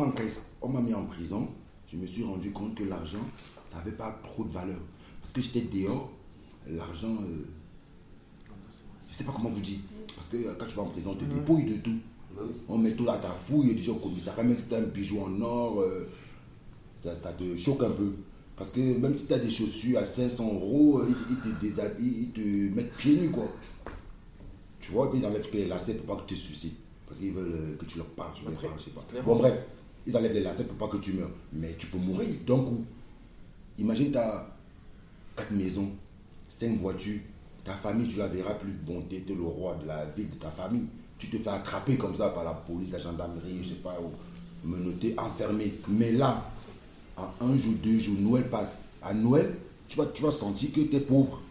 on m'a mis en prison, je me suis rendu compte que l'argent, ça n'avait pas trop de valeur. Parce que j'étais dehors, l'argent, euh, je sais pas comment vous dire. Parce que euh, quand tu vas en prison, on te dépouille de tout. On met tout là, ta fouille, déjà au commissariat, même si tu un bijou en or, euh, ça, ça te choque un peu. Parce que même si tu as des chaussures à 500 euros, euh, ils, te déshabillent, ils te mettent pieds nus, quoi. Tu vois, et puis ils enlèvent les lacets pour pas que tu te suicides. Parce qu'ils veulent euh, que tu leur parles, je Après, sais pas. Bon, bref, ils enlèvent les lacets pour pas que tu meurs. Mais tu peux mourir d'un coup. Imagine, tu as quatre maisons, cinq voitures, ta famille, tu la verras plus. Bon, tu étais le roi de la ville, de ta famille. Tu te fais attraper comme ça par la police, la gendarmerie, je sais pas, ou menotté, enfermé. Mais là, un jour, deux jours, Noël passe. À Noël, tu vas, tu sentir que tu es pauvre.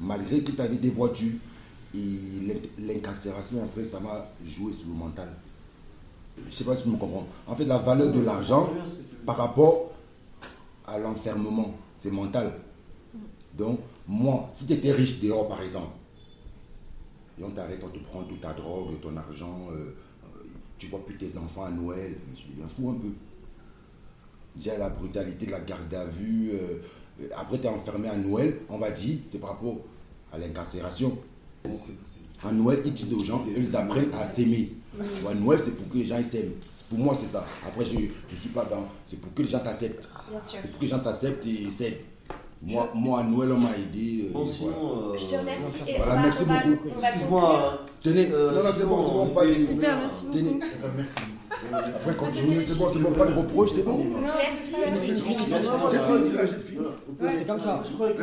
Malgré que tu avais des voitures. Et l'in- l'incarcération, en fait, ça m'a joué sur le mental. Je sais pas si tu me comprends. En fait, la valeur de l'argent par rapport à l'enfermement, c'est mental. Donc, moi, si tu étais riche dehors, par exemple, et on t'arrête, on te prend toute ta drogue, ton argent, euh, euh, tu vois plus tes enfants à Noël, je deviens fou un peu. Déjà, la brutalité de la garde à vue, euh, euh, après tu es enfermé à Noël, on va dire, c'est par rapport à l'incarcération. À Noël, ils disent aux gens, ils apprennent à s'aimer. Tu vois, Noël, c'est pour que les gens ils s'aiment. Pour moi, c'est ça. Après, je ne suis pas dans. C'est pour que les gens s'acceptent. C'est pour que les gens s'acceptent et s'aiment. Moi, moi, à Noël, on m'a aidé. euh, Bon, voilà. sinon. euh, Je te remercie. Et Voilà, on va- merci on va- beaucoup. Excuse-moi. Tenez, euh, non, non, c'est bon, c'est bon, pas de. Super, merci beaucoup. Tenez. Merci. Après, continuez, c'est bon, c'est bon, pas de reproche, c'est bon. Merci. Fini, fini, fini, J'ai fini. C'est comme ça. Je croyais.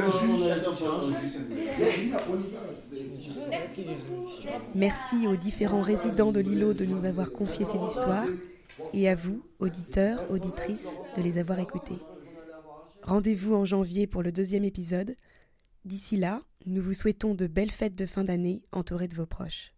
Merci aux différents résidents de l'îlot de nous avoir confié ces histoires et à vous, auditeurs, auditrices, de les avoir écoutées. Rendez-vous en janvier pour le deuxième épisode. D'ici là, nous vous souhaitons de belles fêtes de fin d'année entourées de vos proches.